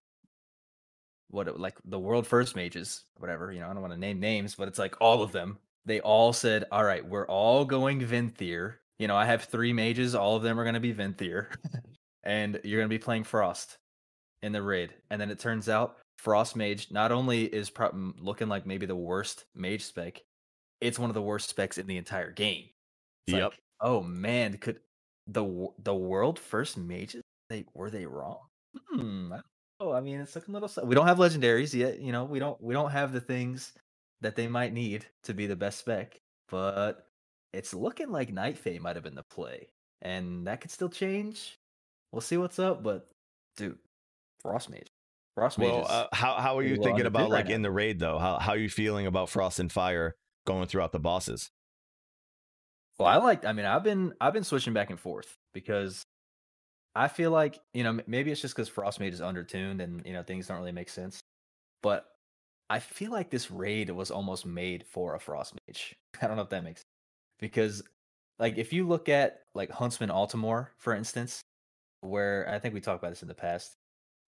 what like the world first mages whatever you know I don't want to name names but it's like all of them. They all said all right we're all going Venthyr. You know I have three mages all of them are going to be Venthyr (laughs) and you're going to be playing Frost in the raid. And then it turns out Frost mage not only is pro- looking like maybe the worst mage spec it's one of the worst specs in the entire game. It's Yep. like, oh man, could the the world first mages they were they wrong? Hmm. I. I mean, it's looking a little. We don't have legendaries yet. You know, we don't we don't have the things that they might need to be the best spec. But it's looking like Night Fae might have been the play, and that could still change. We'll see what's up. But dude, Frost Mage, Frost Mage. Well, uh, how how are you thinking about right like now. in the raid though? How how are you feeling about Frost and Fire going throughout the bosses? Well, I like. I mean, I've been I've been switching back and forth because I feel like you know maybe it's just because Frost Mage is undertuned and you know things don't really make sense. But I feel like this raid was almost made for a Frost Mage. (laughs) I don't know if that makes sense because like if you look at like Huntsman Altimor for instance, where I think we talked about this in the past,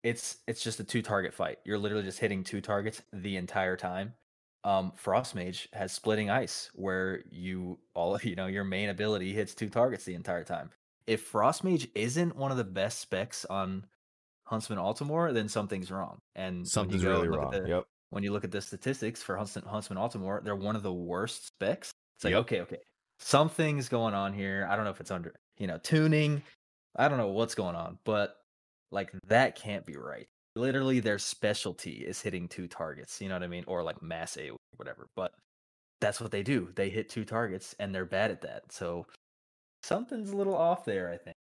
it's it's just a two target fight. You're literally just hitting two targets the entire time um frost mage has splitting ice where you all (laughs) you know your main ability hits two targets the entire time if frost mage isn't one of the best specs on huntsman altimor then something's wrong and Something's really wrong. the, Yep. when you look at the statistics for huntsman, huntsman altimor they're one of the worst specs it's like Yep. okay okay something's going on here i don't know if it's under you know tuning i don't know what's going on but like that can't be right literally their specialty is hitting two targets you know what i mean or like mass a whatever but that's what they do they hit two targets and they're bad at that so something's a little off there i think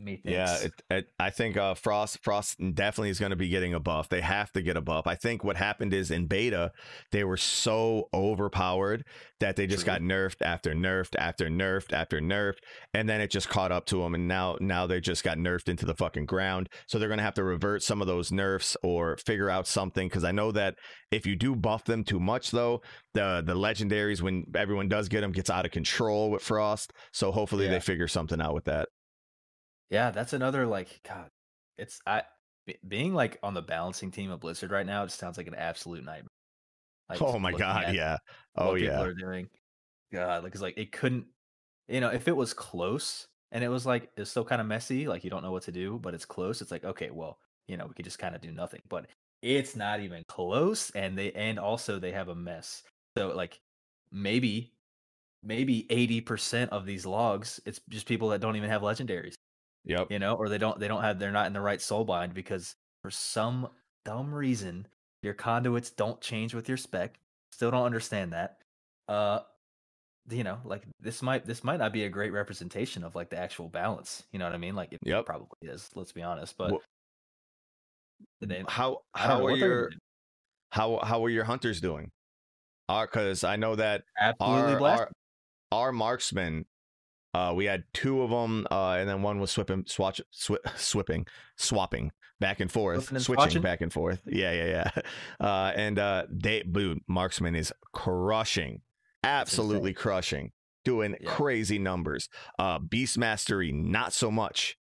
me Yeah, it, it, I think uh, Frost Frost definitely is going to be getting a buff. They have to get a buff. I think what happened is in beta they were so overpowered that they just True. got nerfed after nerfed after nerfed after nerfed, and then it just caught up to them. And now now they just got nerfed into the fucking ground. So they're going to have to revert some of those nerfs or figure out something. Because I know that if you do buff them too much, though, the the legendaries when everyone does get them gets out of control with Frost. So hopefully Yeah. they figure something out with that. Yeah that's another like god it's i be- being like on the balancing team of Blizzard right now, it sounds like an absolute nightmare. Like, oh my god, yeah. Oh what Oh people yeah. are doing. God, like it's like it couldn't, you know, if it was close and it was like it's still kind of messy, like you don't know what to do, but it's close. It's like okay, well, you know, we could just kind of do nothing. But it's not even close, and they and also they have a mess. So like maybe maybe eighty percent of these logs, it's just people that don't even have legendaries Yep. you know, or they don't they don't have they're not in the right soul bind because for some dumb reason your conduits don't change with your spec. Still don't understand that. Uh you know, like this might this might not be a great representation of like the actual balance. You know what I mean? Like it Yep. probably is, let's be honest. But Wha- they, How I don't know how are what they're gonna your how how are your hunters doing? Because I know that absolutely our, our our marksmen, uh, we had two of them, uh, and then one was swipping, swatch, swi- (laughs) swipping, swapping back and forth, and switching swatching? back and forth. Yeah, yeah, yeah. (laughs) Uh, and uh, they, dude, marksman is crushing, absolutely crushing, doing Yeah. crazy numbers. Uh, beast mastery, not so much.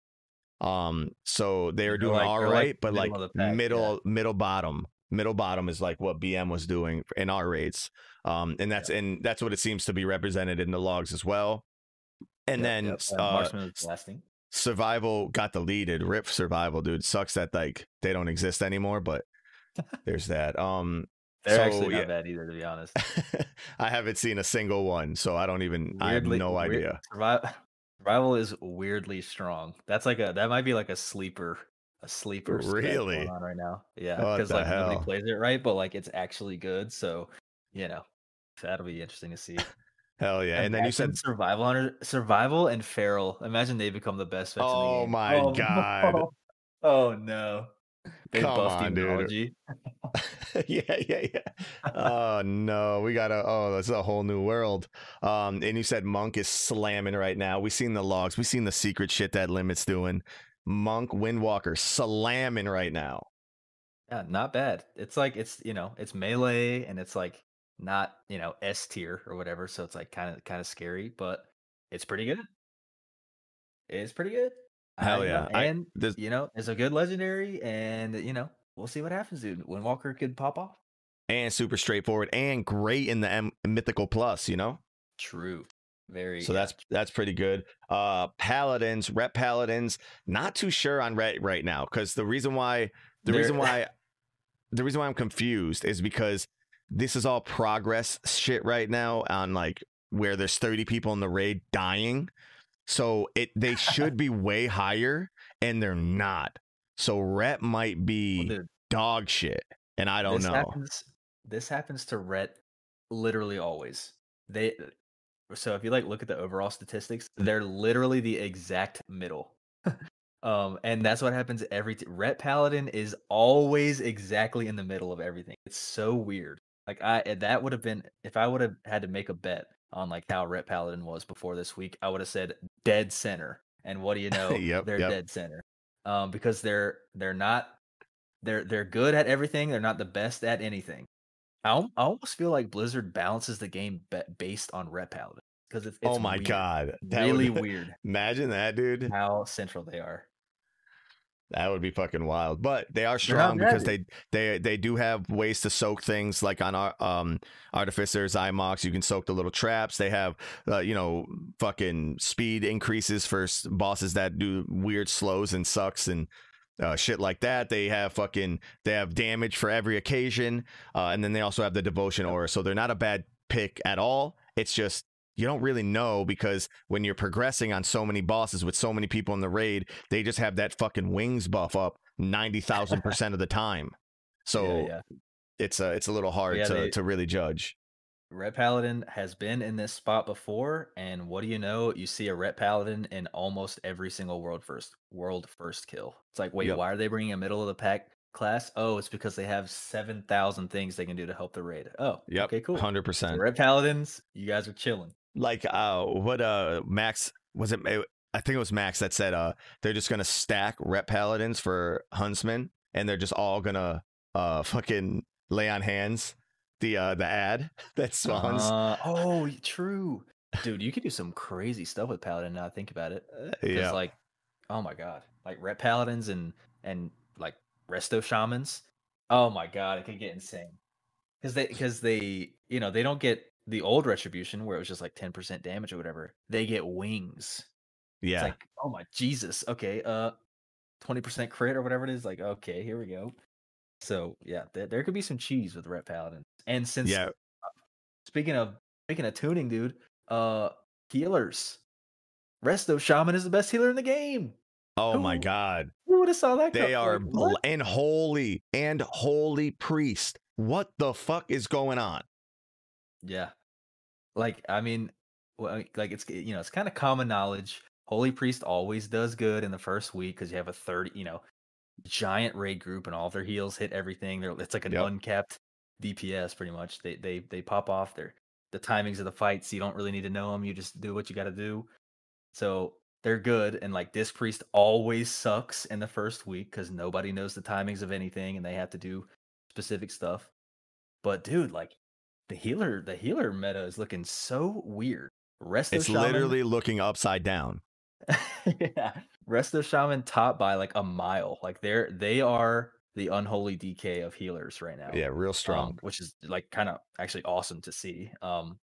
Um, so they are They're doing like- all they're like but middle like pack, yeah. middle, middle bottom, middle bottom is like what BM was doing in our raids. Um, and that's and that's what it seems to be represented in the logs as well. And Yep, then yep, uh, blasting. survival got deleted. Rip survival, dude. Sucks that like they don't exist anymore, but (laughs) there's that. Um, They're so, actually not yeah. bad either, to be honest. (laughs) I haven't seen a single one, so I don't even. I have no weird- idea. Survival, (sighs) survival is weirdly strong. That's like a that might be like a sleeper, a sleeper. Really? going on right now? Yeah, because like nobody plays it right, but like it's actually good. So you know, that'll be interesting to see. Hell yeah! And then you said, survival hunter, survival and feral. Imagine they become the best. the Oh my no. (laughs) God. Oh no! They Come on, dude. (laughs) (laughs) yeah, yeah, yeah. oh no, we gotta. Oh, that's a whole new world. Um, and you said Monk is slamming right now. We seen the logs. We seen the secret shit that Limit's doing. Monk Windwalker slamming right now. Yeah, not bad. It's like it's you know it's melee and it's like not you know S tier or whatever, so it's like kind of kind of scary, but it's pretty good. It's pretty good. Hell I- yeah. I- and This, you know it's a good legendary, and you know we'll see what happens, dude. Windwalker could pop off. and super straightforward and great in the M- mythical plus. You know. True. Very. So yeah. that's that's pretty good. Uh Paladins, ret Paladins, not too sure on ret right now because the reason why the They're- reason why the reason why I'm confused is because this is all progress shit right now on like where there's 30 people in the raid dying. So it they should be (laughs) way higher and they're not. So ret might be dude, dog shit. And I don't this know. Happens, this happens to Ret literally always. They so if you like look at the overall statistics, they're literally the exact middle. (laughs) um, and that's what happens every t- Ret Paladin is always exactly in the middle of everything. It's so weird. Like I eh, that would have been if I would have had to make a bet on like how Ret Paladin was before this week, I would have said dead center. And what do you (laughs) know? Yep, they're yep. dead center. Um, because they're they're not they're they're good at everything. They're not the best at anything. I, I almost feel like Blizzard balances the game be- based on Ret Paladin because it's, it's oh my weird. god. That really would, (laughs) weird Imagine that, dude. how central they are. That would be fucking wild. But they are strong because they they they do have ways to soak things like on our um artificers, Xy'mox, you can soak the little traps. They have uh, you know fucking speed increases for s- bosses that do weird slows and sucks and uh, shit like that. They have fucking they have damage for every occasion. Uh, and then they also have the devotion aura. So they're not a bad pick at all. It's just you don't really know because when you're progressing on so many bosses with so many people in the raid, they just have that fucking wings buff up (laughs) ninety thousand percent of the time. So yeah, yeah. it's a it's a little hard Yeah, to they- to really judge. Ret Paladin has been in this spot before, and what do you know? You see a Ret Paladin in almost every single world first world first kill. It's like, wait, Yep. why are they bringing a middle of the pack class? Oh, it's because they have seven thousand things they can do to help the raid. Oh, Yep, okay, cool. hundred percent. Ret Paladins, you guys are chilling. Like uh, what uh Max was it? I think it was Max that said uh they're just gonna stack ret paladins for huntsmen, and they're just all gonna uh fucking lay on hands. The uh the ad (laughs) that spawns. Uh, oh, (laughs) true, dude. You could do some crazy stuff with Paladin. Now I think about it. Because yeah, like, oh my god, like Ret Paladins and and like resto shamans. Oh my god, it could get insane. Because they because they you know they don't get the old retribution where it was just like 10% damage or whatever. They get wings. Yeah. It's like, oh my Jesus. Okay, uh 20% crit or whatever it is. Like, okay, here we go. So yeah, there, there could be some cheese with Ret Paladin. And since yeah. speaking of speaking of tuning, dude, uh healers. Resto Shaman is the best healer in the game. Oh my god. Who would have saw that? They are like, bl- and holy and holy priest. What the fuck is going on? Yeah. Like, I mean, well, like it's eh, you know, it's kind of common knowledge. Holy Priest always does good in the first week because you have a 30, you know, giant raid group and all of their heals hit everything. They're it's like an Yep. uncapped DPS pretty much. They they they pop off their the timings of the fights. You don't really need to know them. You just do what you got to do. So they're good. And like Disc Priest always sucks in the first week because nobody knows the timings of anything and they have to do specific stuff. But dude, like the healer, the healer meta is looking so weird. Resto It's Shaman, literally looking upside down. (laughs) yeah. Resto Shaman top by like a mile. Like they're they are the unholy DK of healers right now. Yeah, real um, strong. which is like kind of actually awesome to see. Um,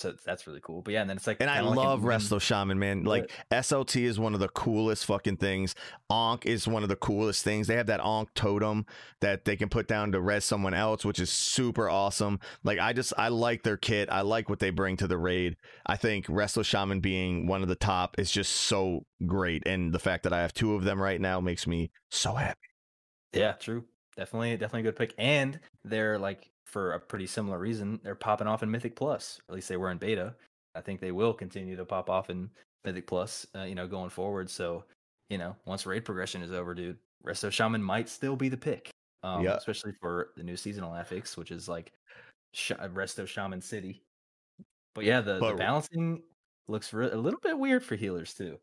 so that's really cool. But yeah, and then it's like, And I like love even- Resto Shaman, man. Like SOT is one of the coolest fucking things. Onk is one of the coolest things. They have that Onk totem that they can put down to res someone else, which is super awesome. Like I just I like their kit. I like what they bring to the raid. I think Resto Shaman being one of the top is just so great. And the fact that I have two of them right now makes me so happy. Yeah, true. Definitely, definitely a good pick. And they're like for a pretty similar reason, they're popping off in Mythic Plus. At least they were in beta. I think they will continue to pop off in Mythic Plus, uh, you know, going forward. So, you know, once raid progression is over, dude, Resto Shaman might still be the pick. Um, Yeah. especially for the new seasonal affix, which is like Sh- Resto Shaman City. But yeah, the, the balancing looks re- a little bit weird for healers too.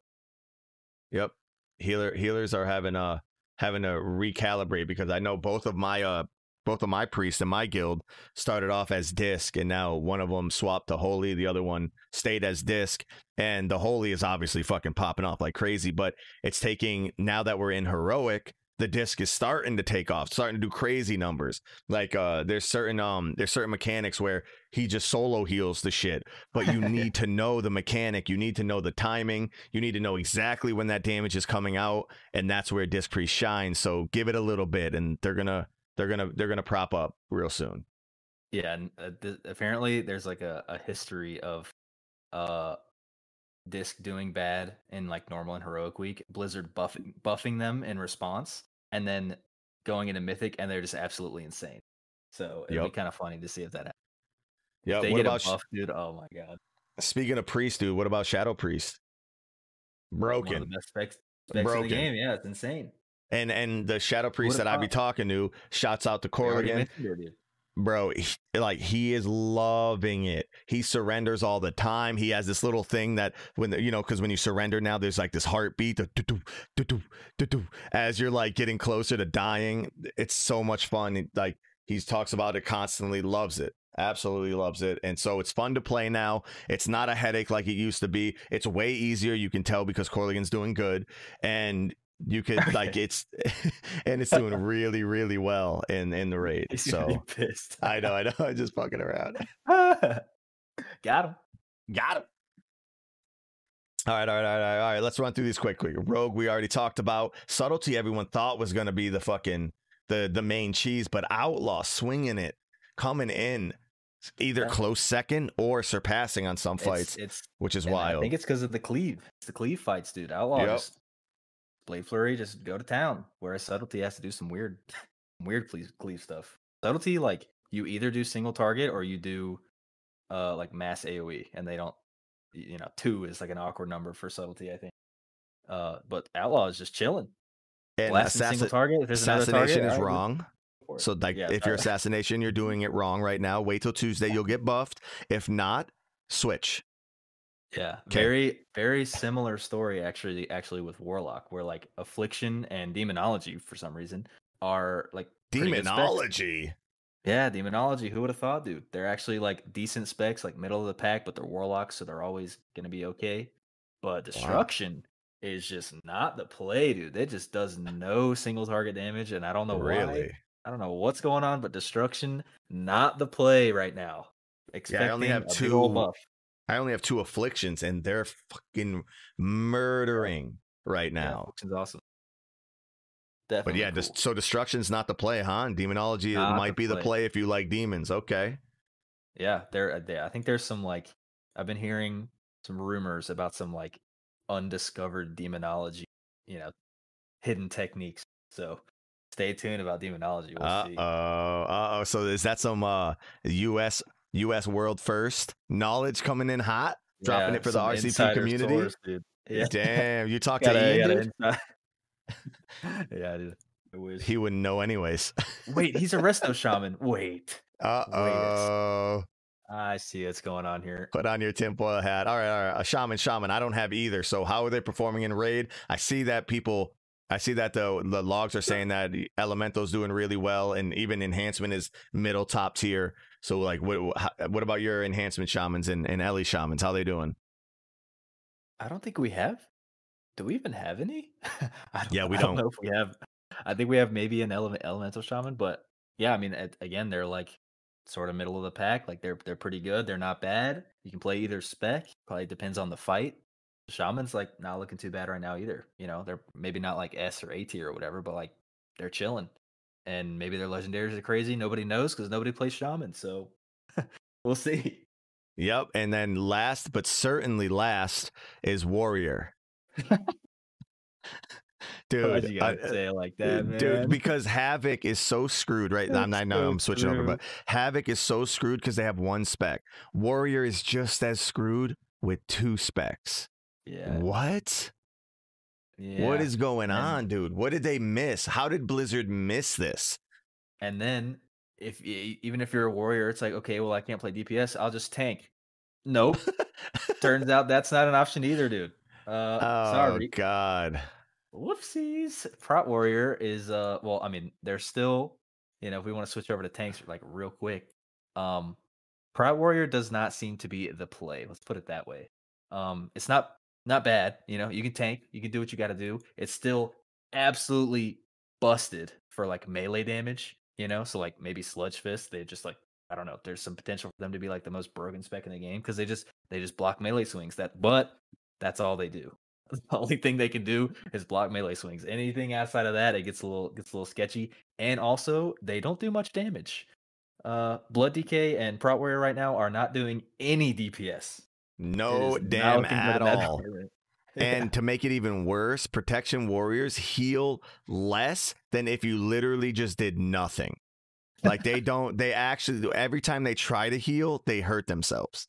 Yep. Healer healers are having a having to recalibrate because I know both of my uh both of my priests in my guild started off as disc and now one of them swapped to holy, the other one stayed as disc and the holy is obviously fucking popping off like crazy, but it's taking now that we're in heroic the disc is starting to take off, starting to do crazy numbers. Like uh there's certain um there's certain mechanics where he just solo heals the shit, but you (laughs) need to know the mechanic, you need to know the timing, you need to know exactly when that damage is coming out, and that's where disc priest shines. So give it a little bit, and they're gonna they're gonna they're gonna prop up real soon. Yeah, and uh, th- apparently there's like a, a history of uh disc doing bad in like normal and heroic week, Blizzard buffing buffing them in response, and then going into mythic and they're just absolutely insane. So it'd Yep. be kind of funny to see if that happens. Yeah. they What get about a buff, dude, oh my god. speaking of priest, dude? What about shadow priest? Broken. best specs, specs Broken. the game. Yeah, it's insane. And and the shadow priest that I be talking to shouts out to Corrigan. mentioned it, dude. bro he- like he is loving it. He surrenders all the time. He has this little thing that when the, you know because when you surrender now there's like this heartbeat as you're like getting closer to dying. It's so much fun. Like he talks about it constantly loves it absolutely loves it. And so it's fun to play now. It's not a headache like it used to be. It's way easier you can tell because Corrigan's doing good. And you could like it's (laughs) and it's doing really really well in in the (laughs) raid He's so pissed. (laughs) I know, I know. I'm just fucking around. Got him. Got him. All right, all right, all right, all right. Let's run through these quickly. Rogue, we already talked about. Subtlety, everyone thought was going to be the fucking the the main cheese, but Outlaw swinging it, coming in, either Yeah. close second or surpassing on some fights, it's which is wild. I think it's because of the cleave. It's the cleave fights, dude. Outlaw Yep. just Blade Flurry, just go to town. Whereas Subtlety has to do some weird, (laughs) weird cleave, cleave stuff. Subtlety, like you either do single target or you do uh like mass AOE, and they don't. You know, two is like an awkward number for Subtlety, I think. Uh, but Outlaw is just chilling. and Blasting single target. If there's assassination target, is wrong. go for it. So like, Yeah, if you're assassination, you're doing it wrong right now. Wait till Tuesday, you'll get buffed. If not, switch. Yeah, very very similar story actually actually with Warlock, where like Affliction and Demonology for some reason are like pretty good specs. Demonology. Yeah, Demonology. Who would have thought, dude? They're actually like decent specs, like middle of the pack, but they're warlocks, so they're always gonna be okay. But destruction, is just not the play, dude. It just does no single target damage, and I don't know really. why. I don't know what's going on, but destruction not the play right now. Expecting Yeah, I only have a big ol' two. I only have two afflictions, and they're fucking murdering right Yeah, now. Affliction's awesome. But yeah, cool. so destruction's not the play, huh? Demonology Not might the be the play. play if you like demons. Okay. Yeah, there. uh, there- I think there's some like I've been hearing some rumors about some like undiscovered demonology, you know, hidden techniques. So stay tuned about demonology. We'll uh oh, Uh oh. So is that some uh US US world first knowledge coming in hot? dropping it for the RCP community? source, dude. Yeah. (laughs) Damn, you talked to Ian, gotta dude? (laughs) yeah, dude. I wish. He wouldn't know anyways. (laughs) Wait, he's a resto shaman. Wait, Uh oh. I see what's going on here. Put on your tinfoil hat. All right, all right. A shaman, shaman. I don't have either. So how are they performing in raid? I see that people. I see that the the logs are saying that Elemental's doing really well, and even enhancement is middle top tier. So like, what what about your enhancement shamans and, and Ellie shamans? How they doing? I don't think we have. Do we even have any? (laughs) I don't, Yeah, we I don't don't. know if we have. I think we have maybe an element, elemental shaman, but yeah, I mean, again, they're like sort of middle of the pack. Like they're they're pretty good. They're not bad. You can play either spec. Probably depends on the fight. Shaman's like not looking too bad right now either. You know, they're maybe not like S or A tier or whatever, but like they're chilling. And maybe their legendaries are crazy. Nobody knows because nobody plays shaman. So (laughs) we'll see. Yep. And then last, but certainly last, is warrior. (laughs) Dude, you I- gotta say it like uh, that, man? dude, because Havoc is so screwed, right? I'm not, no, so I'm switching over, but Havoc is so screwed because they have one spec. Warrior is just as screwed with two specs. yeah, What? Yeah. What is going and- on, dude? What did they miss? How did Blizzard miss this? And then if even if you're a warrior, it's like, okay, well, I can't play DPS. I'll just tank. Nope. (laughs) Turns out that's not an option either, dude. Uh, oh sorry. God. Whoopsies. Prot warrior is uh, well, I mean, they're still, you know, if we want to switch over to tanks like real quick, um, Prot warrior does not seem to be the play. Let's put it that way. Um, it's not not bad. You know, you can tank, you can do what you got to do. It's still absolutely busted for like melee damage. You know, so like maybe Sludge Fist, they just like I don't know. There's some potential for them to be like the most broken spec in the game because they just they just block melee swings. That but that's all they do. (laughs) The only thing they can do is block melee swings. Anything outside of that, it gets a little gets a little sketchy. And also, they don't do much damage. Uh, Blood DK and Prot Warrior right now are not doing any DPS. No damn at all. (laughs) And to make it even worse, protection warriors heal less than if you literally just did nothing. Like they (laughs) don't, they actually, every time they try to heal, they hurt themselves.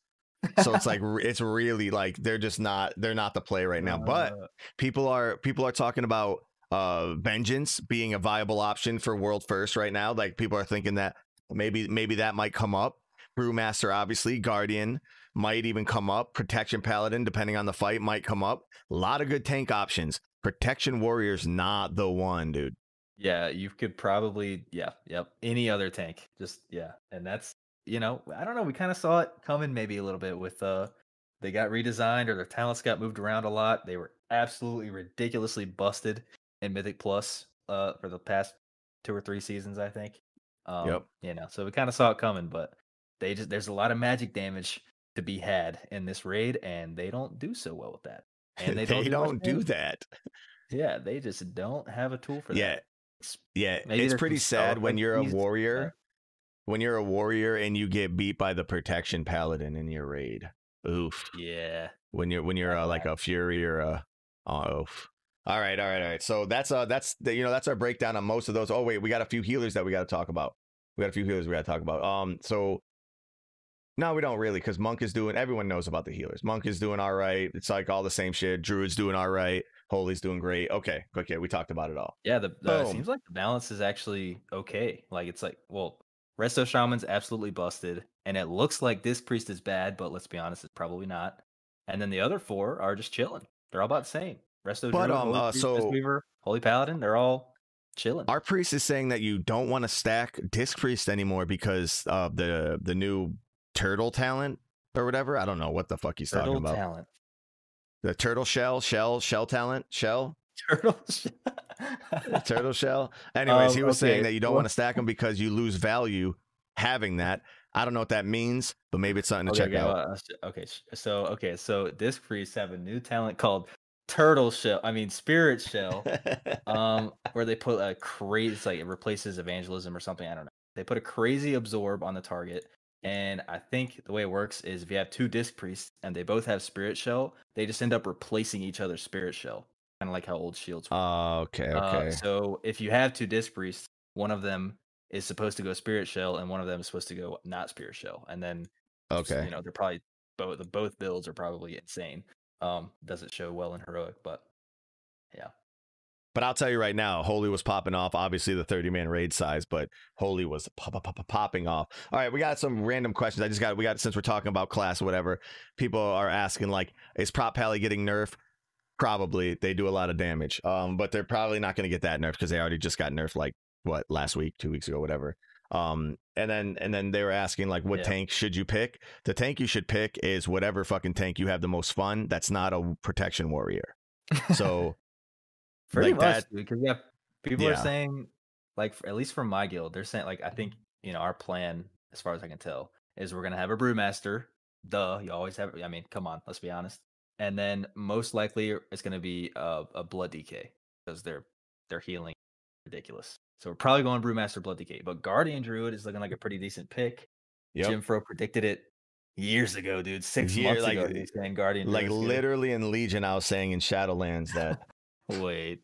So it's like, (laughs) it's really like they're just not, they're not the play right now. But Uh, people are, people are talking about uh vengeance being a viable option for world first right now. Like people are thinking that maybe, maybe that might come up. Brewmaster, obviously, Guardian might even come up. Protection Paladin, depending on the fight, might come up. A lot of good tank options. Protection Warrior's not the one, dude. yeah, you could probably yeah, yep. Any other tank, just yeah, and that's you know I don't know. We kind of saw it coming maybe a little bit with uh they got redesigned or their talents got moved around a lot. They were absolutely ridiculously busted in Mythic Plus uh for the past two or three seasons, I think. Um, Yep. You know, so we kind of saw it coming, but they just there's a lot of magic damage to be had in this raid, and they don't do so well with that. And (laughs) they they don't, don't, do, that. Yeah, they just don't have a tool for Yeah. that. It's- Yeah, Maybe it's pretty sad when you're a warrior. When you're a warrior and you get beat by the protection paladin in your raid. Oof. Yeah. When you're when you're uh, like a fury or a oh, oof. All right, all right, all right. So that's uh that's the, you know that's our breakdown on most of those. Oh wait, we got a few healers that we got to talk about. We got a few healers we got to talk about. Um, so no, we don't really because Monk is doing. Everyone knows about the healers. Monk is doing all right. It's like all the same shit. Druid's doing all right. Holy's doing great. Okay, okay, we talked about it all. Yeah, the, the it seems like the balance is actually okay. Like it's like, well, Resto Shaman's absolutely busted, and it looks like this priest is bad, but let's be honest, it's probably not. And then the other four are just chilling. They're all about the same. Resto But, Druid, um, Holy uh, Priest, so- Mistweaver, Holy Paladin, they're all chilling. Our priest is saying that you don't want to stack disc priest anymore because of the the new turtle talent or whatever. I don't know what the fuck he's Turtle talking about. talent. The turtle shell, shell, shell talent, shell, Turtle (laughs) shell. turtle shell. Anyways, Um, he was saying that you don't want to stack them because you lose value having that. I don't know what that means, but maybe it's something to okay, check okay, out. well, uh, okay, so okay, so Disc Priests have a new talent called Turtle Shell. I mean Spirit Shell. (laughs) um, where they put a crazy, like it replaces evangelism or something. I don't know. They put a crazy absorb on the target, and I think the way it works is if you have two disc priests and they both have spirit shell, they just end up replacing each other's spirit shell, kind of like how old shields. Oh, okay, Uh, okay. so if you have two disc priests, one of them is supposed to go spirit shell, and one of them is supposed to go not spirit shell, and then okay. you know they're probably both the both builds are probably insane. Um, doesn't show well in heroic, but But I'll tell you right now, Holy was popping off. Obviously, the 30 man raid size, but Holy was pop, pop, pop, popping off. All right, we got some random questions. I just got, we got, since we're talking about class or whatever, people are asking, like, is Prot Pally getting nerfed? Probably. They do a lot of damage. Um, but they're probably not going to get that nerfed because they already just got nerfed, like, what, last week, two weeks ago, whatever. Um, and then and then they were asking like what Yeah. tank should you pick? The tank you should pick is whatever fucking tank you have the most fun. That's not a protection warrior. So Pretty like much, because yeah, people Yeah. are saying, like, at least from my guild, they're saying, like, I think you know our plan, as far as I can tell, is we're gonna have a brewmaster. Duh, you always have. I mean, come on, let's be honest. And then most likely it's gonna be a, a blood DK because they're they're healing ridiculous. So we're probably going brewmaster blood DK, but guardian druid is looking like a pretty decent pick. yep. Jim Fro predicted it years ago, dude. Six years, months like, ago, saying guardian. like literally in Legion, I was saying in Shadowlands that Wait.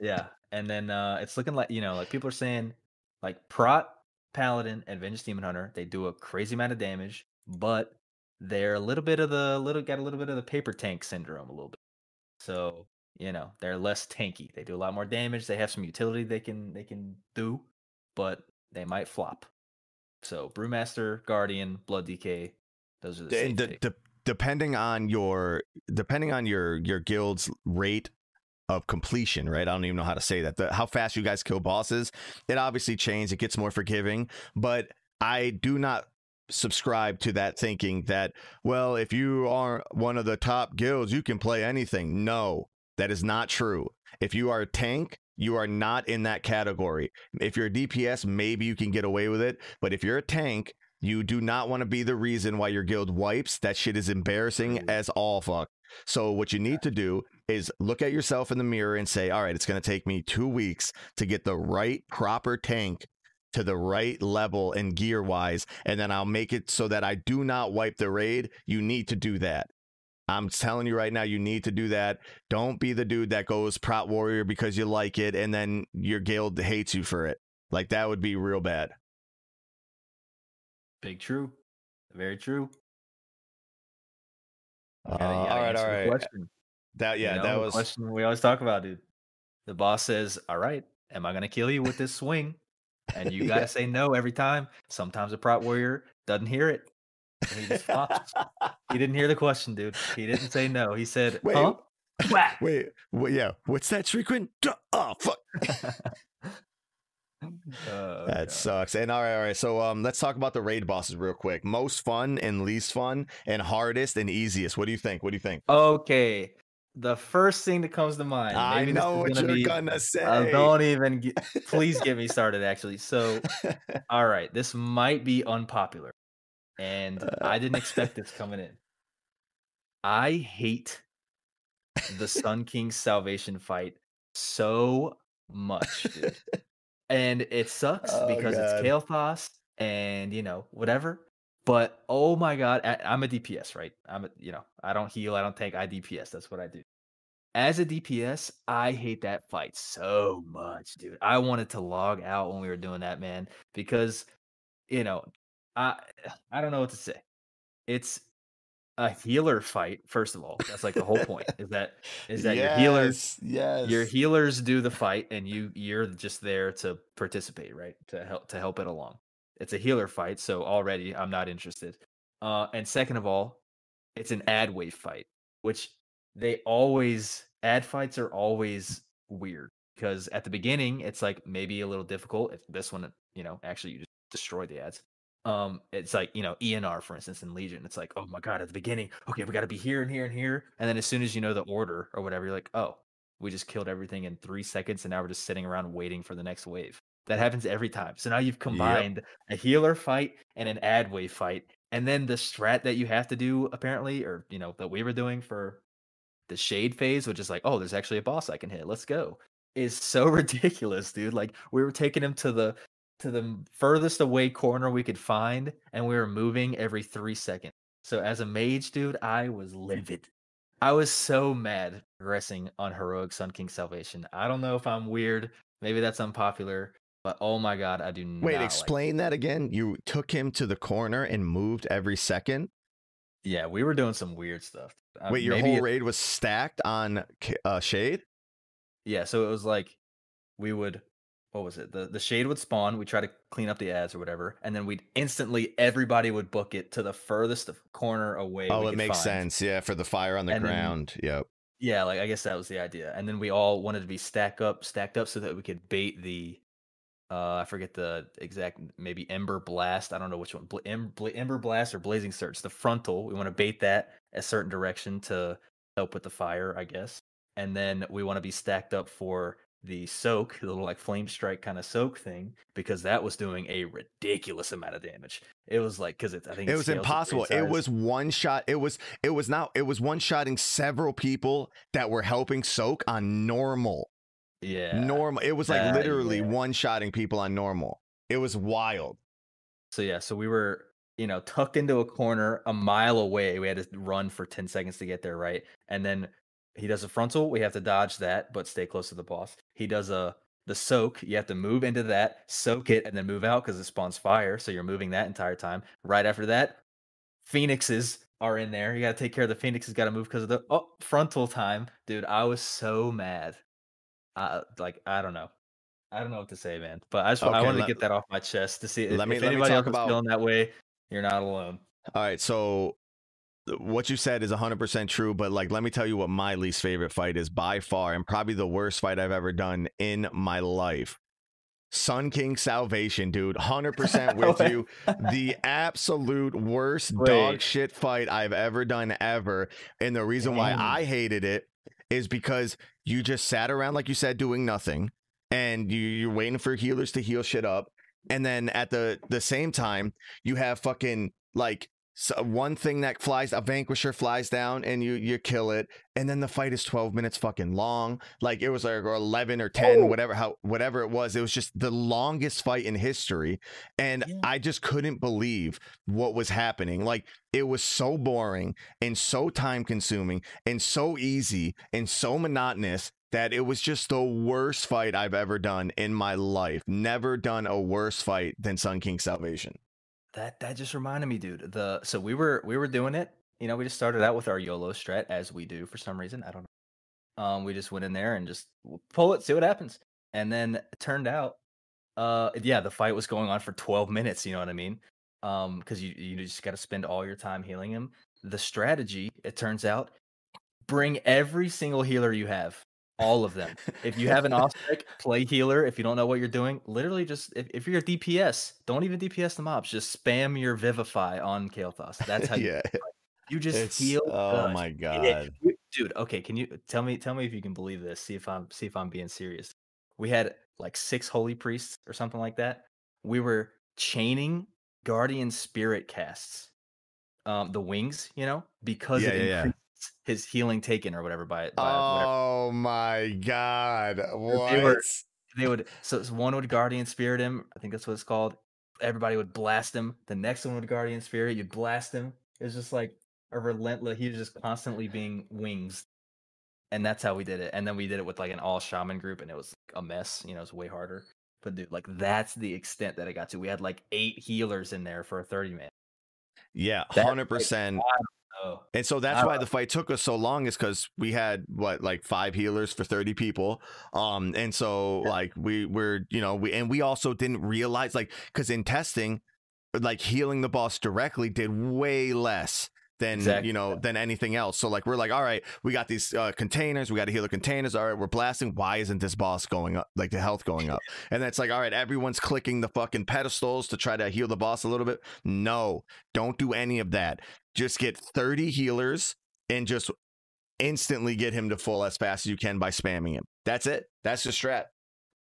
yeah. And then uh it's looking like, you know, like people are saying like Prot, Paladin, and Vengeance Demon Hunter, they do a crazy amount of damage, but they're a little bit of the little got a little bit of the paper tank syndrome a little bit. So, you know, they're less tanky. They do a lot more damage. They have some utility they can they can do, but they might flop. So Brewmaster, Guardian, Blood DK, those are the and safe de- picks. de- depending on your depending on your your guild's rate of completion, right? I don't even know how to say that. The, how fast you guys kill bosses, it obviously changes. It gets more forgiving, but I do not subscribe to that thinking that well, if you are one of the top guilds, you can play anything. No, that is not true. If you are a tank, you are not in that category. If you're a DPS, maybe you can get away with it, but if you're a tank, you do not want to be the reason why your guild wipes. That shit is embarrassing as all fuck. So what you need to do is look at yourself in the mirror and say, "All right, it's going to take me 2 weeks to get the right proper tank to the right level and gear wise, and then I'll make it so that I do not wipe the raid." You need to do that. I'm telling you right now, you need to do that. Don't be the dude that goes prot warrior because you like it and then your guild hates you for it. Like that would be real bad. Big true. Very true. Uh, all right, all right. answer all the right. That You yeah, know, that was question we always talk about, dude. The boss says, "All right, am I gonna kill you with this swing?" And (laughs) you gotta Yeah. say no every time. Sometimes a prot warrior doesn't hear it. he just flops. he didn't hear the question, dude. He didn't say no. He said, Wait. "Huh?" Wait, wait, yeah. What's that frequent? Oh fuck. (laughs) Oh, That God. sucks. And all right, all right. So um let's talk about the raid bosses real quick. Most fun and least fun and hardest and easiest. What do you think? What do you think? Okay. The first thing that comes to mind. I know what gonna you're be- gonna say. Uh, don't even get, please get me (laughs) started actually so all right this might be unpopular and i didn't expect this coming in i hate the sun (laughs) king's salvation fight so much dude. and it sucks Oh, because God. it's Kael'thas and you know whatever but oh my god I, i'm a dps right i'm a, you know i don't heal i don't take i dps that's what i do as a DPS, I hate that fight so much, dude. I wanted to log out when we were doing that, man, because you know, I I don't know what to say. It's a healer fight, first of all. That's like the whole point. Is that (laughs) is that your healers Yes. your healers do the fight and you you're just there to participate, right? To help to help it along. It's a healer fight, so already I'm not interested. Uh and second of all, it's an ad wave fight, which they always ad fights are always weird because at the beginning it's like maybe a little difficult if this one you know actually you just destroy the ads. Um it's like you know enr for instance in legion it's like oh my god at the beginning okay we got to be here and here and here and then as soon as you know the order or whatever you're like oh we just killed everything in three seconds and now we're just sitting around waiting for the next wave. That happens every time. So now you've combined yep. a healer fight and an ad wave fight and then the strat that you have to do apparently or you know that we were doing for the shade phase which is like oh there's actually a boss i can hit let's go is so (laughs) ridiculous dude like we were taking him to the to the furthest away corner we could find, and we were moving every three seconds. So as a mage, dude, I was livid. I was so mad progressing on heroic Sun King Salvation. I don't know if I'm weird. Maybe that's unpopular, but oh my god, I do not. Wait, explain like that again. You took him to the corner and moved every second. Yeah, we were doing some weird stuff. Uh, Wait, your whole it... raid was stacked on uh, shade. Yeah, so it was like we would what was it? The the shade would spawn. We try to clean up the ads or whatever, and then we'd instantly everybody would book it to the furthest corner away. Oh, it makes find. sense. Yeah, for the fire on the and ground. Then, yep. Yeah, like I guess that was the idea. And then we all wanted to be stacked up, stacked up, so that we could bait the. Uh, I forget the exact, maybe Ember Blast. I don't know which one, Ember Blast or Blazing Surge. The frontal, we want to bait that a certain direction to help with the fire, I guess. And then we want to be stacked up for the soak, the little like flame strike kind of soak thing, because that was doing a ridiculous amount of damage. It was like because it, I think it was impossible. It was one shot. It was it was not. It was one shotting several people that were helping soak on normal. Yeah, normal. It was like uh, literally yeah. one shotting people on normal. It was wild. So yeah, so we were you know tucked into a corner a mile away. We had to run for ten seconds to get there, right? And then he does a frontal, we have to dodge that, but stay close to the boss. He does a the soak, you have to move into that, soak it, and then move out because it spawns fire. So you're moving that entire time. Right after that, phoenixes are in there. You got to take care of the phoenixes. Got to move because of the oh frontal time, dude. I was so mad. Uh, like I don't know. I don't know what to say, man. But I just okay, I wanted let, to get that off my chest to see if, me, if anybody else about... is feeling that way. You're not alone. All right, so what you said is 100% true but like let me tell you what my least favorite fight is by far and probably the worst fight i've ever done in my life sun king salvation dude 100% (laughs) with you the absolute worst Wait. dog shit fight i've ever done ever and the reason Dang. why i hated it is because you just sat around like you said doing nothing and you, you're waiting for healers to heal shit up and then at the the same time you have fucking like so one thing that flies a vanquisher flies down and you you kill it and then the fight is 12 minutes fucking long like it was like 11 or 10 oh. whatever how whatever it was it was just the longest fight in history and yeah. i just couldn't believe what was happening like it was so boring and so time consuming and so easy and so monotonous that it was just the worst fight I've ever done in my life. Never done a worse fight than Sun King Salvation. That that just reminded me, dude. The so we were we were doing it. You know, we just started out with our YOLO strat as we do for some reason. I don't know. Um, we just went in there and just pull it, see what happens. And then it turned out, uh, yeah, the fight was going on for 12 minutes. You know what I mean? Um, because you you just got to spend all your time healing him. The strategy, it turns out, bring every single healer you have all of them. If you have an off (laughs) stick, play healer. If you don't know what you're doing, literally just if, if you're a DPS, don't even DPS the mobs. Just spam your Vivify on Kael'thas. That's how (laughs) yeah. you you just it's, heal. Oh my god, it, dude. Okay, can you tell me tell me if you can believe this? See if I'm see if I'm being serious. We had like six holy priests or something like that. We were chaining guardian spirit casts, um, the wings, you know, because yeah, it yeah, increased his healing taken or whatever by it. oh whatever. my god! What? They, were, they would so one would guardian spirit him. I think that's what it's called. Everybody would blast him. The next one would guardian spirit. You'd blast him. It was just like a relentless. He was just constantly being wings, and that's how we did it. And then we did it with like an all shaman group, and it was a mess. You know, it's way harder. But dude, like that's the extent that it got to. We had like eight healers in there for a thirty man. Yeah, hundred percent. Oh. And so that's why the fight took us so long is because we had what like five healers for 30 people. Um, and so like we were, you know, we and we also didn't realize like because in testing, like healing the boss directly did way less than Exactly, you know than anything else. So like we're like, all right, we got these uh, containers, we got to heal the containers. All right, we're blasting. Why isn't this boss going up? Like the health going up? (laughs) And that's like, all right, everyone's clicking the fucking pedestals to try to heal the boss a little bit. No, don't do any of that. Just get 30 healers and just instantly get him to full as fast as you can by spamming him. That's it. That's the strat.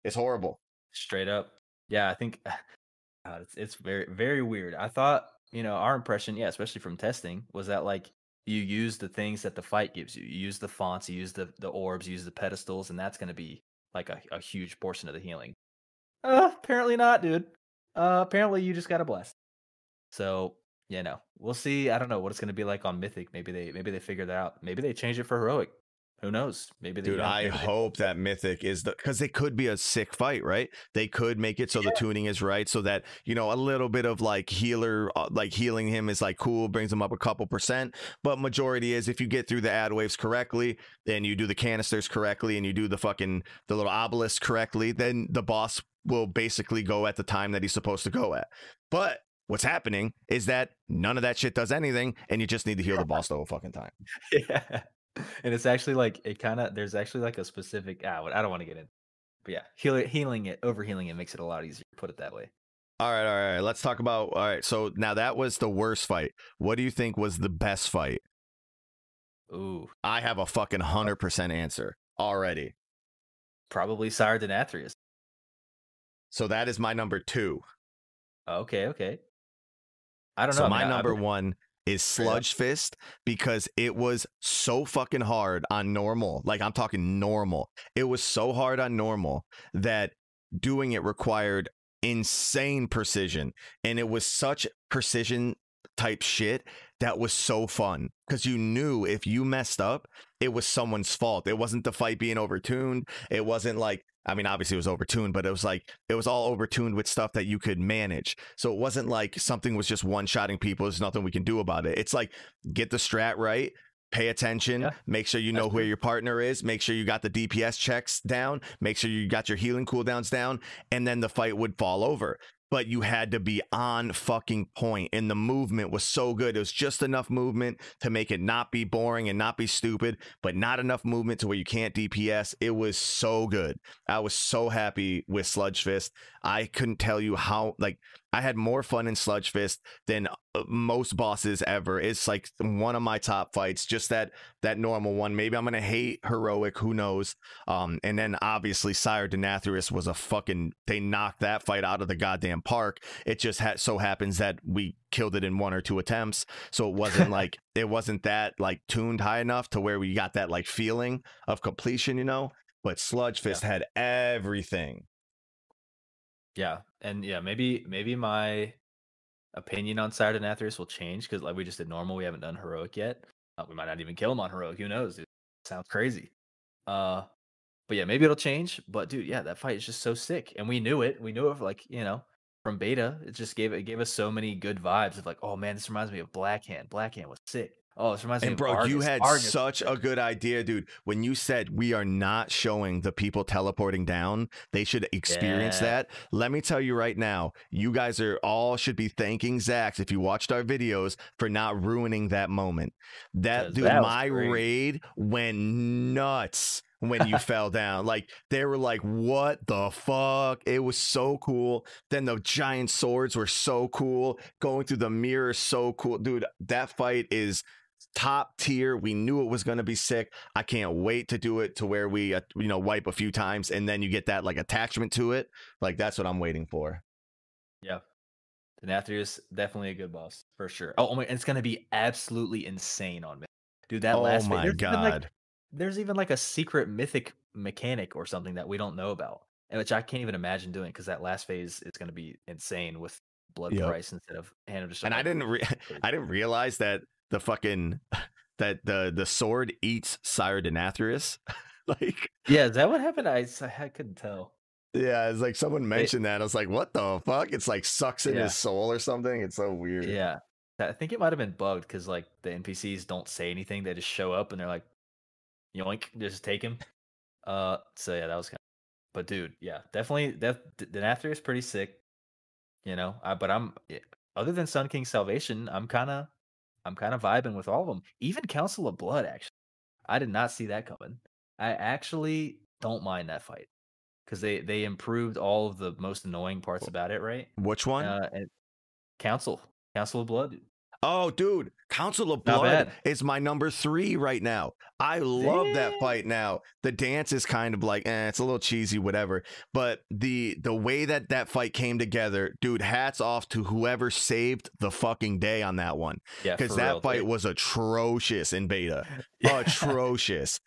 It's horrible. Straight up. Yeah, I think (sighs) God, it's it's very very weird. I thought, you know, our impression, yeah, especially from testing, was that like you use the things that the fight gives you. You use the fonts, you use the the orbs, you use the pedestals, and that's gonna be like a, a huge portion of the healing. Uh, apparently not, dude. Uh, apparently you just got a blast. So you know, we'll see. I don't know what it's gonna be like on Mythic. Maybe they maybe they figure that out. Maybe they change it for heroic. Who knows? Maybe they Dude, don't. I Maybe they- hope that Mythic is the because it could be a sick fight, right? They could make it so the tuning is right, so that you know a little bit of like healer, uh, like healing him is like cool, brings him up a couple percent. But majority is if you get through the ad waves correctly, and you do the canisters correctly, and you do the fucking the little obelisk correctly, then the boss will basically go at the time that he's supposed to go at. But what's happening is that none of that shit does anything, and you just need to heal the boss the whole fucking time. (laughs) yeah and it's actually like it kind of there's actually like a specific ah, i don't want to get in but yeah heal, healing it over healing it makes it a lot easier put it that way All right, all right. Let's talk about. All right. So now that was the worst fight. What do you think was the best fight? ooh I have a fucking hundred percent answer already. probably sire denathrius So that is my number two. okay okay i don't know So I mean, my I- I number bet- one is Sludge Fist because it was so fucking hard on normal. Like I'm talking normal. It was so hard on normal that doing it required insane precision. And it was such precision type shit that was so fun because you knew if you messed up, it was someone's fault. It wasn't the fight being overtuned. It wasn't like, I mean, obviously it was overtuned, but it was like, it was all overtuned with stuff that you could manage. So it wasn't like something was just one shotting people. There's nothing we can do about it. It's like, get the strat right. Pay attention. Yeah, make sure you know that's where your partner is. Make sure you got the DPS checks down. Make sure you got your healing cooldowns down. And then the fight would fall over but you had to be on fucking point and the movement was so good. It was just enough movement to make it not be boring and not be stupid but not enough movement to where you can't dps it was so good. I was so happy with sludge fist. I couldn't tell you how like i had more fun in sludge fist than uh, most bosses ever. It's like one of my top fights just that that normal one. Maybe i'm gonna hate heroic who knows? Um and then obviously sire denathrius was a fucking they knocked that fight out of the goddamn park. It just ha- so happens that we killed it in one or two attempts so it wasn't (laughs) like it wasn't that like tuned high enough to where we got that like feeling of completion you know? But sludge fist had everything. Yeah and yeah maybe maybe my opinion on denathrius will change because like we just did normal we haven't done heroic yet. Uh, we might not even kill him on heroic who knows? Dude? sounds crazy. Uh but yeah maybe it'll change but dude yeah that fight is just so sick and we knew it we knew it like you know from beta it just gave it gave us so many good vibes of like oh man this reminds me of Blackhand black hand was sick oh this reminds me And of bro, you had Argus such a good idea, dude. When you said we are not showing the people teleporting down, they should experience Yeah. that. Let me tell you right now, you guys are all should be thanking Zax if you watched our videos for not ruining that moment. That dude, that my great. raid went nuts when you (laughs) fell down. Like they were like, "What the fuck?" It was so cool. Then the giant swords were so cool. Going through the mirror, so cool, dude. That fight is top tier. We knew it was going to be sick. I can't wait to do it to where we, uh, you know, wipe a few times and then you get that like attachment to it. Like that's what I'm waiting for. Yeah. Denathrius, definitely a good boss for sure. Oh, oh my, and it's gonna be absolutely insane on me. Dude, that oh last my there's even, like- god. there's even like a secret mythic mechanic or something that we don't know about. And which I can't even imagine doing because that last phase is gonna be insane with blood Yep. price instead of hand of just and I didn't re- (laughs) I didn't realize that the fucking (laughs) that the the sword eats Sire Denathrius. (laughs) like Yeah, is that what happened? I I couldn't tell. yeah, it's like someone mentioned that. I was like, what the fuck? It's like sucks in Yeah. his soul or something. It's so weird. Yeah. I think it might have been bugged because like the NPCs don't say anything; they just show up and they're like, "Yoink!" Just take him. Uh, so yeah, that was kind. Of, but dude, yeah, definitely. That Denathrius is pretty sick. You know, I, but I'm yeah, other than Sun King Salvation, I'm kind of I'm kind of vibing with all of them. Even Council of Blood, actually, I did not see that coming. I actually don't mind that fight because they they improved all of the most annoying parts about it. Right? Which one? Uh, Council, Council of Blood. Oh, dude, Council of Not Blood bad. is my number three right now. I love that fight now. The dance is kind of like, eh, it's a little cheesy, whatever. But the the way that that fight came together, dude, hats off to whoever saved the fucking day on that one Yeah, because that real. fight They- was atrocious in beta, (laughs) Yeah. atrocious.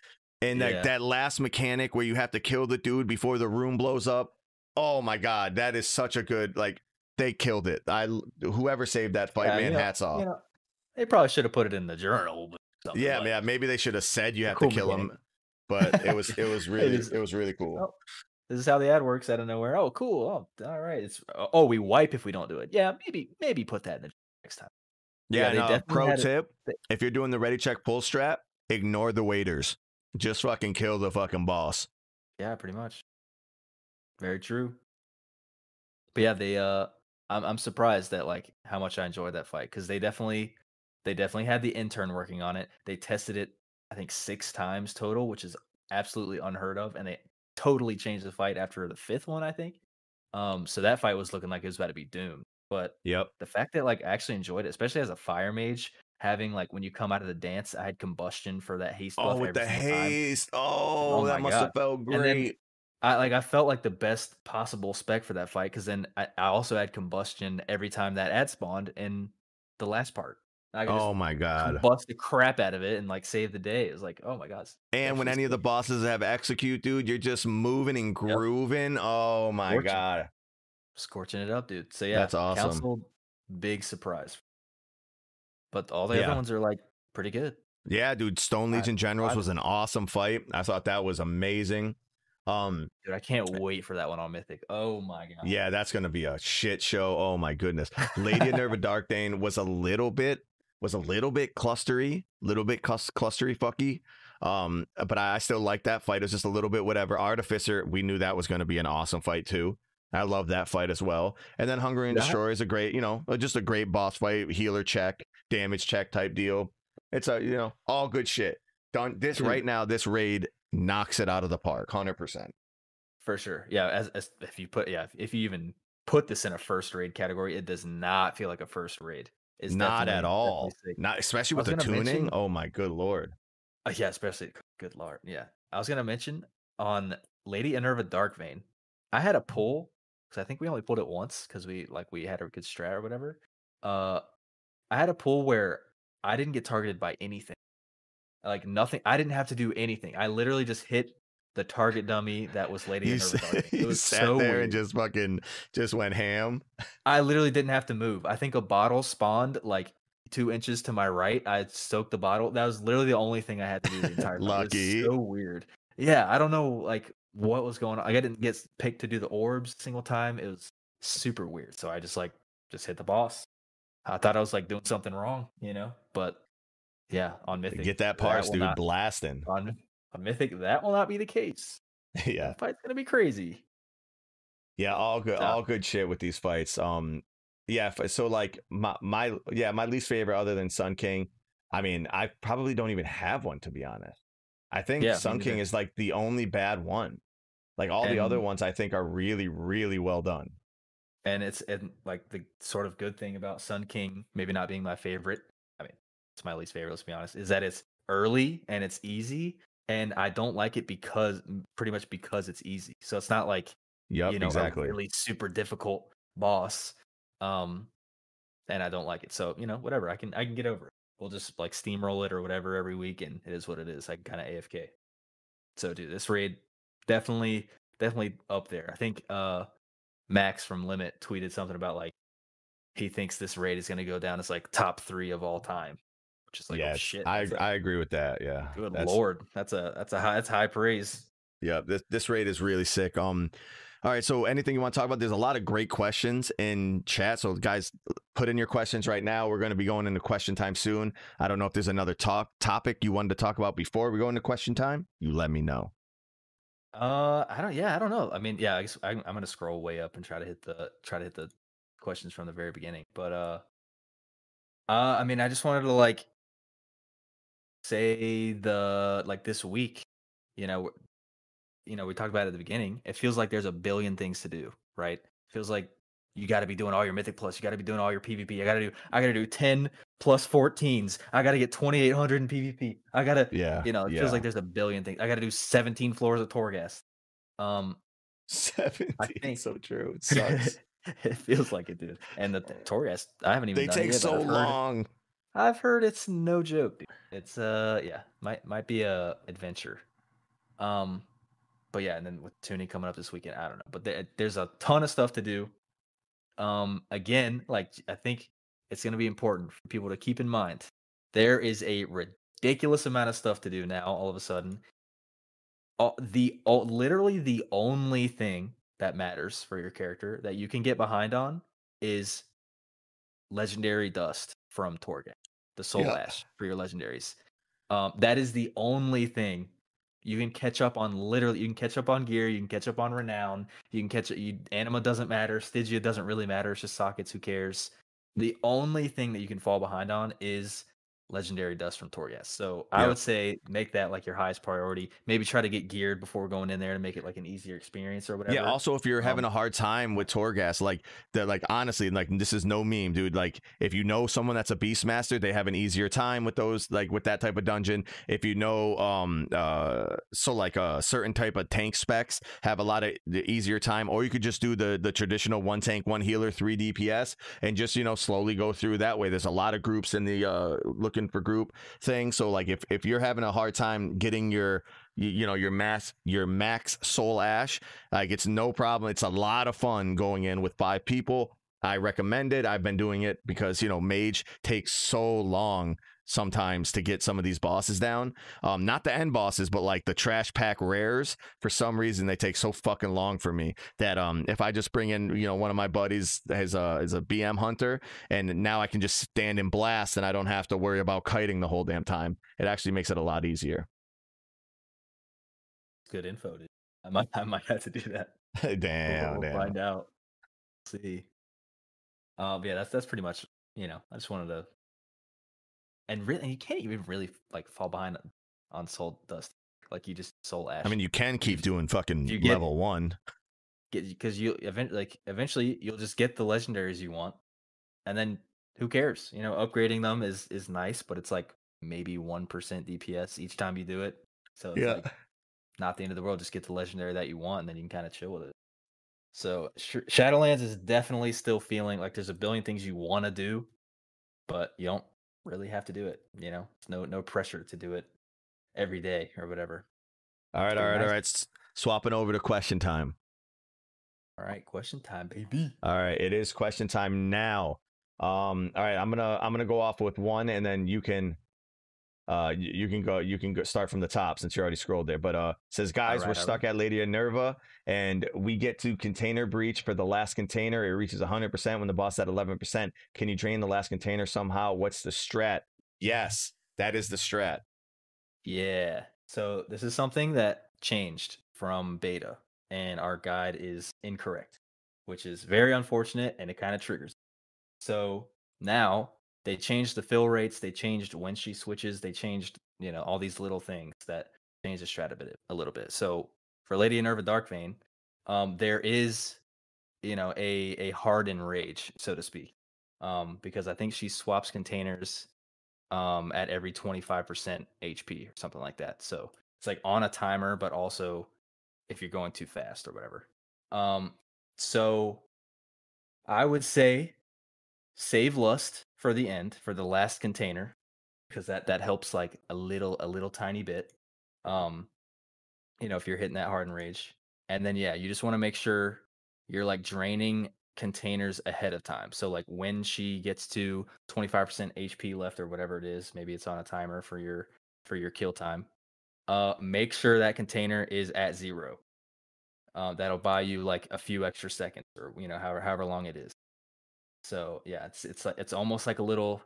And that Yeah. that last mechanic where you have to kill the dude before the room blows up. Oh my god, that is such a good like. They killed it. I whoever saved that fight, Yeah, man, you know- hats off. you know, they probably should have put it in the journal. Yeah, like- yeah. Maybe they should have said you have cool to kill him, but it was it was (laughs) really is- it was really cool. Oh, this is how the ad works out of nowhere. Oh, cool. Oh, all right. It's oh, we wipe if we don't do it. Yeah, maybe maybe put that in the next time. Yeah, yeah, no, pro it- tip: if you're doing the ready check pull strap, ignore the waiters. Just fucking kill the fucking boss. Yeah, pretty much. Very true. But yeah, they uh I'm I'm surprised that like how much I enjoyed that fight cuz they definitely they definitely had the intern working on it. They tested it I think 6 times total, which is absolutely unheard of and they totally changed the fight after the fifth one, I think. Um so that fight was looking like it was about to be doomed. But Yep. the fact that like I actually enjoyed it, especially as a fire mage, having like when you come out of the dance, I had combustion for that haste buff Oh, with the single time. haste. Oh, Oh that must have God. felt then- great. I like I felt like the best possible spec for that fight because then I, I also had combustion every time that ad spawned in the last part. I oh my god. Bust the crap out of it and like save the day. It was like, oh my god. And when any of the bosses have execute, dude, you're just moving and grooving. Oh my Fortune. god. scorching it up, dude. So yeah, That's awesome. Council, big surprise. But all the Yeah. other ones are like pretty good. Yeah, dude. Stone I- Legion Generals I- was an awesome fight. I thought that was amazing. Um, Dude, I can't wait for that one on Mythic. Oh my god. Yeah, that's gonna be a shit show. Oh my goodness. Lady of Nerva Darkvein was a little bit was a little bit clustery, little bit clustery fucky. Um, but I still like that fight. It was just a little bit whatever. Artificer, we knew that was gonna be an awesome fight too. I love that fight as well. And then Hungry and Yeah. Destroy is a great, you know, just a great boss fight, healer check, damage check type deal. It's a, you know, all good shit. Done this right now, this raid knocks it out of the park, 100%. For sure. Yeah, as, as if you put yeah, if, if you even put this in a first raid category, it does not feel like a first raid. It's Not at all. Not especially with the tuning. mention- oh my good lord. Uh, yeah, especially good lord. Yeah. I was gonna mention on Lady Inerva Darkvein, I had a pull because I think we only pulled it once because we like we had a good strat or whatever. Uh I had a pull where I didn't get targeted by anything. Like nothing. I didn't have to do anything. I literally just hit the target dummy that was Lady You, Inerva s- Darkvein. It (laughs) was sat so there weird. and just fucking just went ham. I literally didn't have to move. I think a bottle spawned like two inches to my right. I soaked the bottle. That was literally the only thing I had to do the entire time. It was Lucky. so weird. Yeah, I don't know like what was going on. I didn't get picked to do the orbs single time. It was super weird. So I just like just hit the boss. I thought I was like doing something wrong, you know. But yeah, on Mythic, Get that parse, will dude, not- blasting. on, on Mythic, that will not be the case. (laughs) yeah. That fight's gonna be crazy. Yeah, all good, all good shit with these fights. Um, yeah. So like my my yeah my least favorite other than Sun King. I mean, I probably don't even have one to be honest. I think Yeah, Sun King is like the only bad one. Like all the other ones, I think are really really well done. and it's and like the sort of good thing about Sun King maybe not being my favorite. It's my least favorite. Let's be honest. Is that it's early and it's easy, and I don't like it because pretty much because it's easy. So it's not like Yep, you know exactly. a really super difficult boss, um, and I don't like it. So you know whatever I can I can get over it. We'll just like steamroll it or whatever every week, and it is what it is. I can kind of AFK. So dude, this raid definitely definitely up there. I think uh Max from Limit tweeted something about like he thinks this raid is going to go down as like top three of all time, which is like yeah, oh shit. I a- I agree with that. Yeah, good That's- lord, that's a that's a high that's high praise. Yeah, this this raid is really sick. Um, all right. So anything you want to talk about? There's a lot of great questions in chat. So guys, put in your questions right now. We're going to be going into question time soon. I don't know if there's another talk topic you wanted to talk about before we go into question time. You let me know. Uh, I don't. Yeah, I don't know. I mean, yeah, I guess I'm, I'm gonna scroll way up and try to hit the try to hit the questions from the very beginning. But uh, Uh, I mean, I just wanted to like say the like this week, you know, you know, we talked about it at the beginning. It feels like there's a billion things to do, right? feels like you got to be doing all your mythic plus. You got to be doing all your PvP. I got to do. I got to do ten plus 14s. I got to get 2800 in PvP. I got to. Yeah. You know, it yeah. feels like there's a billion things. I got to do 17 floors of Torghast. Um, 17. think- so true. It (laughs) sucks. it feels like it, dude. And the Torghast, I haven't even. they done it take yet, so long. I've heard it's no joke. Dude. It's uh yeah, might might be a adventure. Um but yeah, and then with tuning coming up this weekend, I don't know. But there, there's a ton of stuff to do. Um again, like I think it's going to be important for people to keep in mind. There is a ridiculous amount of stuff to do now all of a sudden. All, the all, literally the only thing that matters for your character that you can get behind on is legendary dust from Torghast the soul Yeah. ash for your legendaries. Um, that is the only thing you can catch up on. Literally, you can catch up on gear. You can catch up on renown. You can catch you. Anima doesn't matter. Stygia doesn't really matter. It's just sockets. Who cares? The only thing that you can fall behind on is legendary dust from Torghast. So I would say make that like your highest priority. Maybe try to get geared before going in there to make it like an easier experience or whatever. Yeah. Also, if you're having Um, a hard time with Torghast, like that, like honestly, like this is no meme, dude. Like if you know someone that's a Beastmaster, they have an easier time with those, like with that type of dungeon. If you know, um, uh, so like a certain type of tank specs have a lot of the easier time, or you could just do the the traditional one tank, one healer, three DPS, and just you know slowly go through that way. There's a lot of groups in the uh looking for group thing. So like if if you're having a hard time getting your you, know your max your max soul ash like it's no problem. It's a lot of fun going in with five people. I recommend it. I've been doing it because you know mage takes so long sometimes to get some of these bosses down um not the end bosses but like the trash pack rares for some reason they take so fucking long for me that um if i just bring in you know one of my buddies is a is a bm hunter and now i can just stand in blast and i don't have to worry about kiting the whole damn time it actually makes it a lot easier good info. Dude. I might I might have to do that. (laughs) damn we'll damn find out. see. Um, yeah, that's that's pretty much. You know, I just wanted to. And really, and you can't even really like fall behind on soul dust. Like you just soul ash. I mean, you can keep doing fucking get- level one. because you event like eventually you'll just get the legendaries you want, and then who cares? You know, upgrading them is is nice, but it's like maybe one percent DPS each time you do it. So it's like not the end of the world. Just get the legendary that you want, and then you can kind of chill with it. So Sh- Shadowlands is definitely still feeling like there's a billion things you want to do, but you don't really have to do it. You know, it's no no pressure to do it every day or whatever. All right, Pretty all right, nice. right. S- Swapping over to question time. All right, question time, baby. All right, it is question time now. Um, all right, I'm gonna I'm gonna go off with one, and then you can, uh, you, you can go you can go start from the top since you already scrolled there. But uh, says guys, right, we're stuck at Lady Nerva, and we get to container breach for the last container. It reaches 100 percent when the boss at 11 percent. Can you drain the last container somehow? What's the strat? Yes, that is the strat. Yeah. So this is something that changed from beta, and our guide is incorrect, which is very unfortunate and it kind of triggers. So now they changed the fill rates, they changed when she switches, they changed, you know, all these little things that change the strat a bit a little bit. So for Lady Inerva Darkvein, um, there is, you know, a a hard enrage, so to speak. Um, because I think she swaps containers um at every 25% HP or something like that. So it's like on a timer, but also if you're going too fast or whatever. Um so I would say save lust for the end for the last container because that that helps like a little a little tiny bit. Um you know if you're hitting that hard enrage. And then yeah, you just want to make sure you're like draining containers ahead of time. So like when she gets to 25% HP left or whatever it is, maybe it's on a timer for your for your kill time. Uh make sure that container is at 0. Uh, that'll buy you like a few extra seconds or you know however however long it is. So yeah, it's it's like it's almost like a little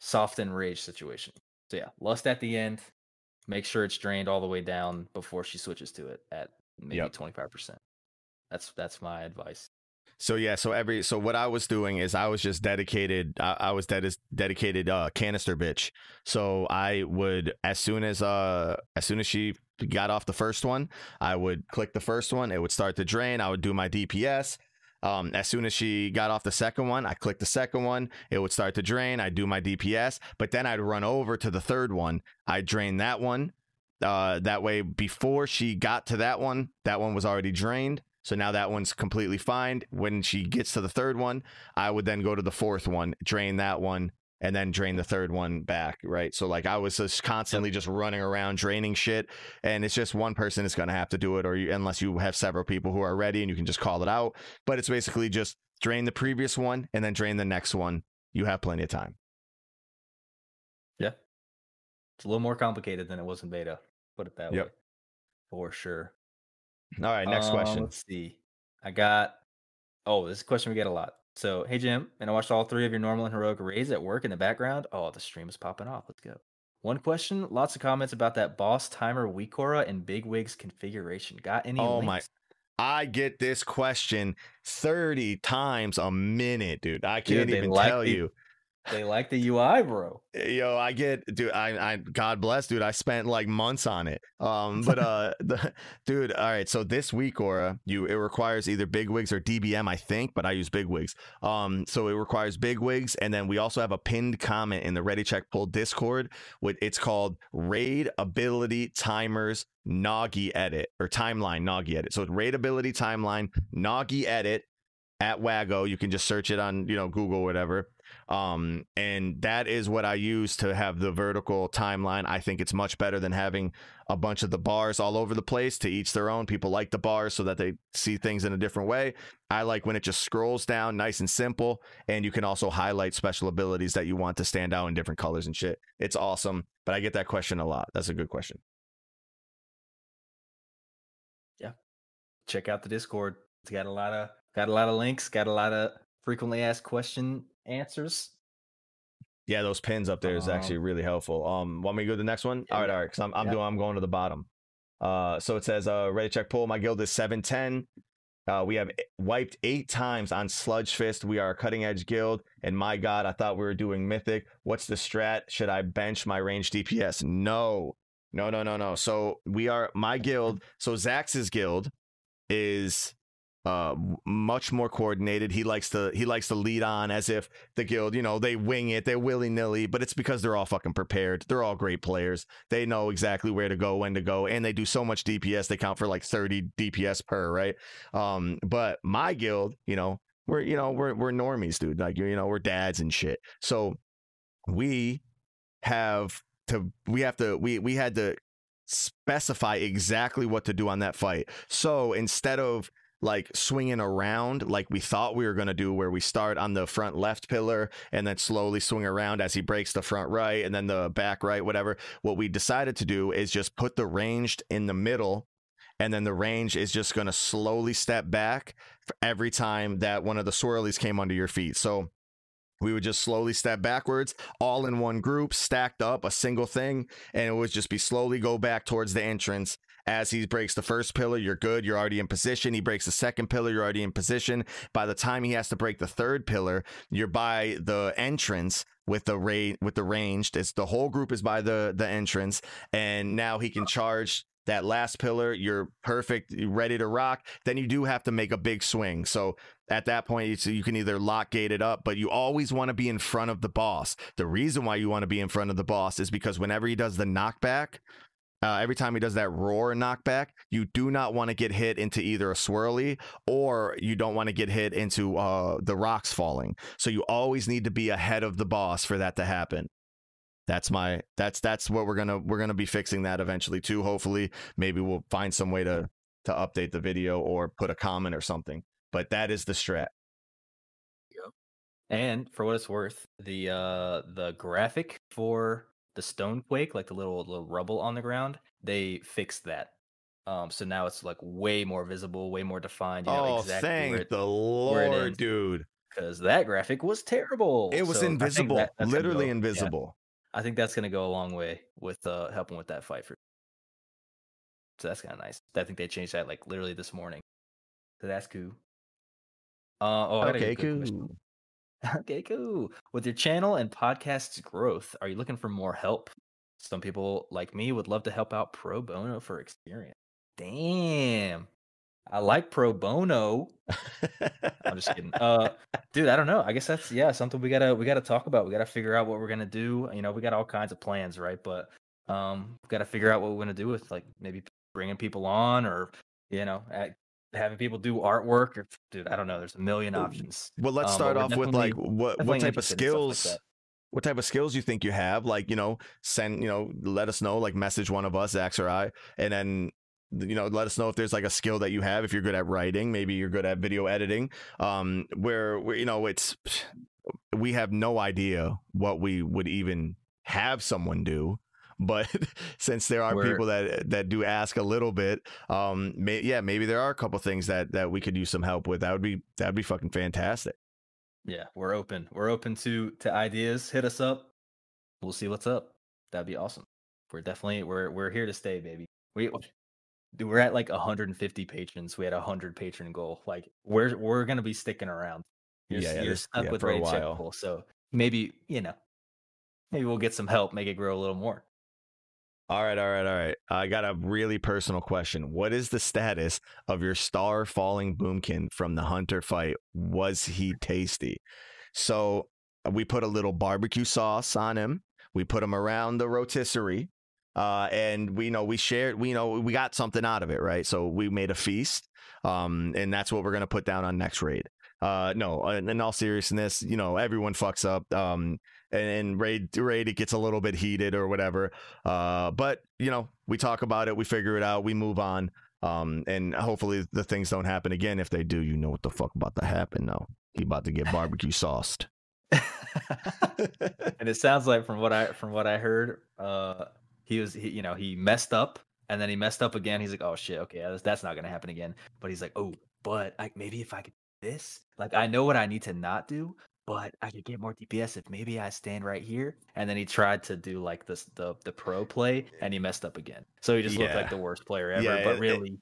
soft enrage situation. So yeah, lust at the end. Make sure it's drained all the way down before she switches to it at maybe twenty five percent. That's that's my advice. So yeah, so every so what I was doing is I was just dedicated. I, I was ded- dedicated uh, canister bitch. So I would as soon as uh as soon as she got off the first one, I would click the first one. It would start to drain. I would do my DPS. Um, as soon as she got off the second one, I clicked the second one. It would start to drain. I'd do my DPS, but then I'd run over to the third one. I'd drain that one. Uh, that way, before she got to that one, that one was already drained. So now that one's completely fine. When she gets to the third one, I would then go to the fourth one, drain that one, and then drain the third one back, right? So like I was just constantly just running around draining shit, and it's just one person is going to have to do it, or you, unless you have several people who are ready and you can just call it out. But it's basically just drain the previous one and then drain the next one. You have plenty of time. Yeah, it's a little more complicated than it was in beta. Put it that Yep. way, for sure. All right, next Um, question. Let's see. I got. Oh, this question we get a lot. So, hey Jim, and I watched all three of your normal and heroic raids at work in the background. Oh, the stream is popping off. Let's go. One question, lots of comments about that boss timer WeakAura and BigWigs configuration. Got any? Oh my- I get this question 30 times a minute, dude. I can't they even like tell the- you. They like the UI, bro. Yo, I get, dude. I, I, God bless, dude. I spent like months on it. Um, but (laughs) uh, the, (laughs) dude. All right. So this week, Aura, you it requires either big wigs or DBM, I think, but I use big wigs. Um, so it requires big wigs, and then we also have a pinned comment in the Ready Check Pull Discord. With it's called Raid Ability Timers Noggy Edit or Timeline Noggy Edit. So it's Raid Ability Timeline Noggy Edit at Wago. You can just search it on you know Google or whatever. Um, and that is what I use to have the vertical timeline. I think it's much better than having a bunch of the bars all over the place to each their own. People like the bars so that they see things in a different way. I like when it just scrolls down nice and simple. And you can also highlight special abilities that you want to stand out in different colors and shit. It's awesome. But I get that question a lot. That's a good question. Yeah. Check out the Discord. It's got a lot of got a lot of links. Got a lot of frequently asked question answers. Yeah, those pins up there is actually Um, really helpful. Um, want me to go to the next one? yeah, all right, all right. Because I'm I'm Yeah. doing I'm going to the bottom. Uh, so it says uh, ready check pull. My guild is seven ten. Uh, we have wiped eight times on Sludge Fist. We are a cutting edge guild, and my God, I thought we were doing mythic. What's the strat? Should I bench my range DPS? No, no, no, no, no. So we are my guild. So Zax's guild is uh much more coordinated. He likes to he likes to lead on as if the guild, you know, they wing it, they're willy nilly, but it's because they're all fucking prepared. They're all great players. They know exactly where to go, when to go, and they do so much DPS. They count for like 30 DPS per, right? Um, but my guild, you know, we're you know we're we're normies, dude. Like you know we're dads and shit. So we have to we have to we we had to specify exactly what to do on that fight. So instead of like swinging around like we thought we were going to do where we start on the front left pillar and then slowly swing around as he breaks the front right and then the back right whatever. What we decided to do is just put the ranged in the middle and then the range is just going to slowly step back every time that one of the swirlies came under your feet. So we would just slowly step backwards all in one group stacked up a single thing and it would just be slowly go back towards the entrance as he breaks the first pillar you're good. You're already in position. He breaks the second pillar you're already in position. By the time he has to break the third pillar you're by the entrance with the rate with the ranged. It's the whole group is by the the entrance. And now he can charge that last pillar. You're perfect you're ready to rock. Then you do have to make a big swing. So at that point you can either lock gate it up but you always want to be in front of the boss. The reason why you want to be in front of the boss is because whenever he does the knockback uh, every time he does that roar knockback, you do not want to get hit into either a swirly or you don't want to get hit into uh, the rocks falling. So you always need to be ahead of the boss for that to happen. That's my that's that's what we're gonna we're gonna be fixing that eventually too. Hopefully, maybe we'll find some way to to update the video or put a comment or something. But that is the strat. And for what it's worth, the uh the graphic for the stone quake, like the little little rubble on the ground, they fixed that. Um, so now it's like way more visible, way more defined. You know oh, exactly thank it, the Lord, dude! because that graphic was terrible. It was So invisible, that- literally go- yeah, invisible. I think that's gonna go a long way with uh helping with that fight for. So that's kind of nice. I think they changed that like literally this morning. So that's cool. Uh, oh, I got a Okay, cool. Okay, cool. With your channel and podcast's growth, are you looking for more help? Some people like me would love to help out pro bono for experience. Damn. I like pro bono. I'm just kidding. Uh dude, I don't know. I guess that's yeah, something we got to we got to talk about. We got to figure out what we're to do. You know, we got all kinds of plans, right? But um we got to figure out what we're to do with like maybe bringing people on or you know, at, having people do artwork or dude, I don't know. There's a million options. well, let's Um, start we're off with like what what type of stuff like skills what type of skills you think you have like you know send you know let us know like message one of us Zax or I and then you know let us know if there's like a skill that you have if you're good at writing maybe you're good at video editing um where where you know it's we have no idea what we would even have someone do but (laughs) since there are We're- people that that do ask a little bit um may, yeah maybe there are a couple things that that we could use some help with that would be that would be fucking fantastic Yeah, we're open. We're open to to ideas. Hit us up. We'll see what's up. That'd be awesome. We're definitely we're we're here to stay, baby. We we're at like 150 patrons. We had a 100 patron goal. Like we're we're gonna be sticking around. You're, Yeah, yeah, you're stuck yeah, with a while. So maybe you know, maybe we'll get some help, make it grow a little more. All right, all right, all right. I got a really personal question. What is the status of your star falling boomkin from the Hunter fight? Was he tasty? So we put a little barbecue sauce on him. We put him around the rotisserie. Uh, and we know we shared, we know we got something out of it, right? So we made a feast. Um, and that's what we're gonna put down on next raid. Uh, no, in all seriousness, you know, everyone fucks up. Um, and, and raid raid it gets a little bit heated or whatever. Uh, but you know, we talk about it, we figure it out, we move on. Um, and hopefully the things don't happen again. If they do, you know what the fuck about to happen now. He about to get barbecue sauced. (laughs) and it sounds like from what I from what I heard, uh, he was he, you know he messed up and then he messed up again. He's like, oh shit, okay, that's, that's not gonna happen again. But he's like, oh, but I, maybe if I could this, like I know what I need to not do, but I could get more DPS if maybe I stand right here. And then he tried to do like this the the pro play and he messed up again. So he just looked like the worst player ever. Yeah, but it- it- really,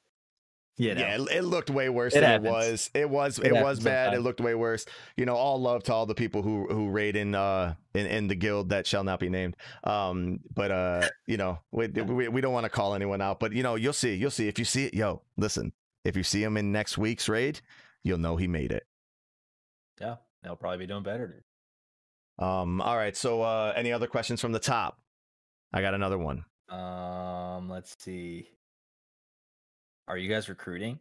you know, Yeah, it, it looked way worse It than happens. it was. It was It it, was bad. It looked way worse. You know, all love to all the people who who raid in uh in, in the guild that shall not be named. Um, but uh, (laughs) you know, we we, we don't want to call anyone out, but you know, you'll see, you'll see if you see it. Yo, listen, if you see him in next week's raid, you'll know he made it. Yeah, they'll probably be doing better. Um, all right. So, uh, any other questions from the top? I got another one. Um, let's see. Are you guys recruiting?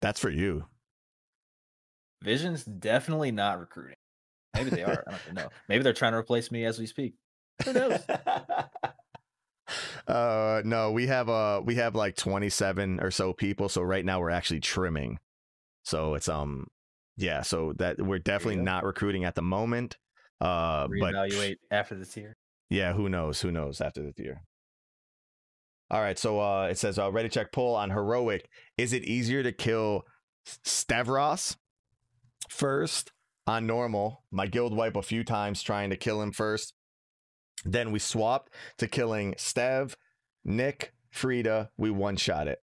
That's for you. Vision's definitely not recruiting. Maybe they are. I don't know. (laughs) Maybe they're trying to replace me as we speak. Who knows? (laughs) uh no we have uh we have like 27 or so people so right now we're actually trimming so it's um yeah so that we're definitely not recruiting at the moment uh but Reevaluate after this year. yeah who knows who knows after this year all right so uh it says uh ready check pull on heroic is it easier to kill stavros first on normal my guild wipe a few times trying to kill him first then we swapped to killing Stev, Nick, Frida. We one shot it.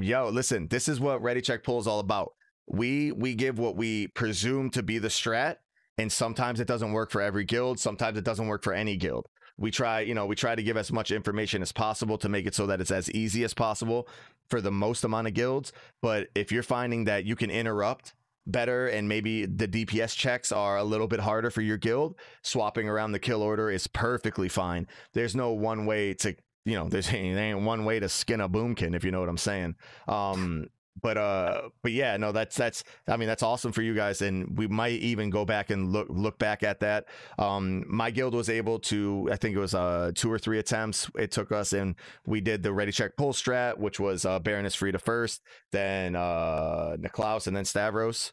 Yo, listen, this is what Ready Check Pull is all about. We we give what we presume to be the strat, and sometimes it doesn't work for every guild. Sometimes it doesn't work for any guild. We try, you know, we try to give as much information as possible to make it so that it's as easy as possible for the most amount of guilds. But if you're finding that you can interrupt better and maybe the DPS checks are a little bit harder for your guild, swapping around the kill order is perfectly fine. There's no one way to, you know, there's (laughs) there ain't one way to skin a boomkin if you know what I'm saying. Um, but uh, but yeah, no, that's that's I mean that's awesome for you guys, and we might even go back and look look back at that. Um, my guild was able to, I think it was uh two or three attempts it took us, and we did the ready check pull strat, which was uh Baroness Frida first, then uh Niklaus, and then Stavros,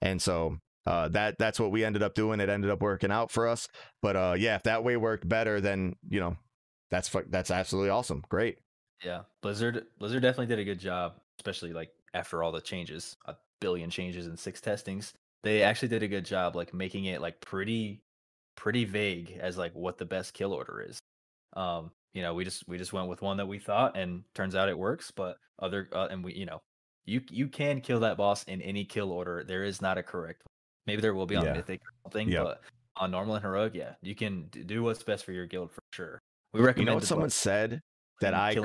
and so uh, that that's what we ended up doing. It ended up working out for us. But uh, yeah, if that way worked better, then you know, that's that's absolutely awesome. Great. Yeah, Blizzard Blizzard definitely did a good job, especially like after all the changes, a billion changes and six testings. They actually did a good job, like making it like pretty, pretty vague as like what the best kill order is. Um, you know, we just we just went with one that we thought, and turns out it works. But other uh, and we, you know, You you can kill that boss in any kill order. There is not a correct. one. Maybe there will be on Yeah. mythic or something, but on normal and heroic, yeah, you can do what's best for your guild for sure. We recommend. You know what someone said that I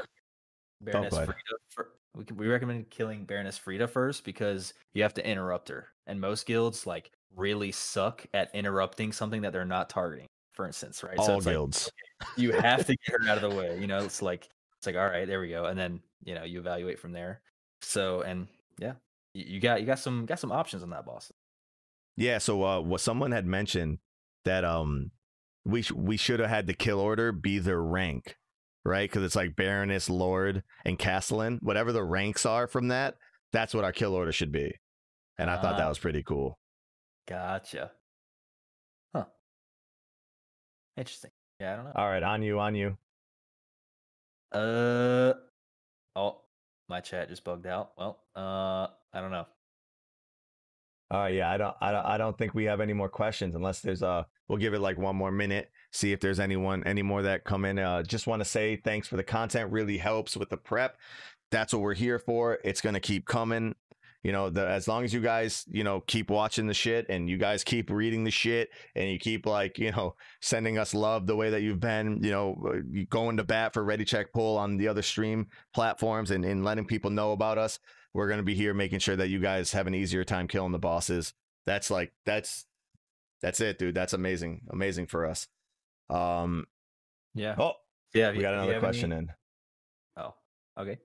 Baroness ahead. Frida. fir- we, can- we recommend killing Baroness Frida first because you have to interrupt her, and most guilds like really suck at interrupting something that they're not targeting. For instance, right? all like, guilds. you have to (laughs) get her out of the way. You know, it's like it's like all right, there we go, and then you know you evaluate from there. So and yeah, you, you got you got some got some options on that boss. Yeah, so uh what someone had mentioned that um we sh- we should have had the kill order be their rank, right? Cuz it's like Baroness, Lord, and Castellan, whatever the ranks are from that, that's what our kill order should be. And I thought that Ah. was pretty cool. Gotcha. Huh. Interesting. Yeah, I don't know. All right, on you, on you. Uh oh, my chat just bugged out. Well, uh, I don't know. All right, yeah, I don't I don't I don't think we have any more questions unless there's a. we'll give it like one more minute, see if there's anyone any more that come in. Uh just want to say thanks for the content, really helps with the prep. That's what we're here for. It's going to keep coming. You know, the as long as you guys, you know, keep watching the shit and you guys keep reading the shit and you keep like, you know, sending us love the way that you've been, you know, uh, going to bat for Ready Check Pull on the other stream platforms and, and letting people know about us we're going to be here making sure that you guys have an easier time killing the bosses that's like that's that's it dude that's amazing amazing for us um Yeah. oh yeah. we you- got another question any- in Oh, okay.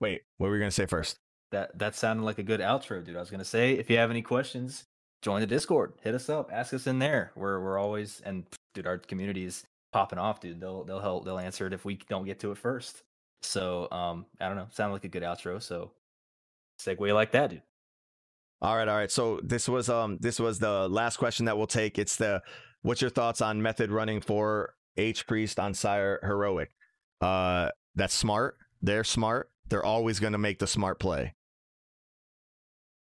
wait what were we going to say first That that sounded like a good outro, dude. I was gonna say, if you have any questions, join the Discord. Hit us up. Ask us in there. We're we're always and dude, our community is popping off, dude. They'll they'll help. They'll answer it if we don't get to it first. So um, I don't know. Sounded like a good outro. So segue like that, dude. all right all right so this was um this was the last question that we'll take it's the what's your thoughts on method running for h priest on sire heroic uh that's smart they're smart they're always going to make the smart play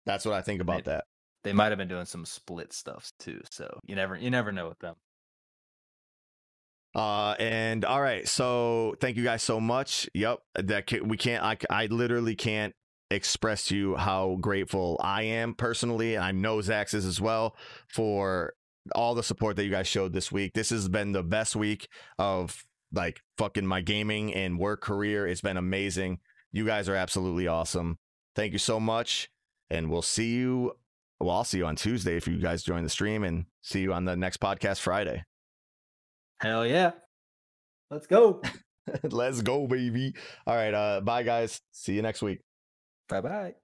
that's what i think about Right. that They might have been doing some split stuff too. So you never you never know with them. Uh, and all right, so thank you guys so much. Yep, that ca- we can't. I I literally can't express to you how grateful I am personally, and I know Zax is as well for all the support that you guys showed this week. This has been the best week of like fucking my gaming and work career. It's been amazing. You guys are absolutely awesome. Thank you so much, and we'll see you. Well, I'll see you on Tuesday if you guys join the stream, and see you on the next podcast Friday. Hell yeah. Let's go. (laughs) Let's go, baby. All right. Uh, bye, guys. See you next week. bye bye.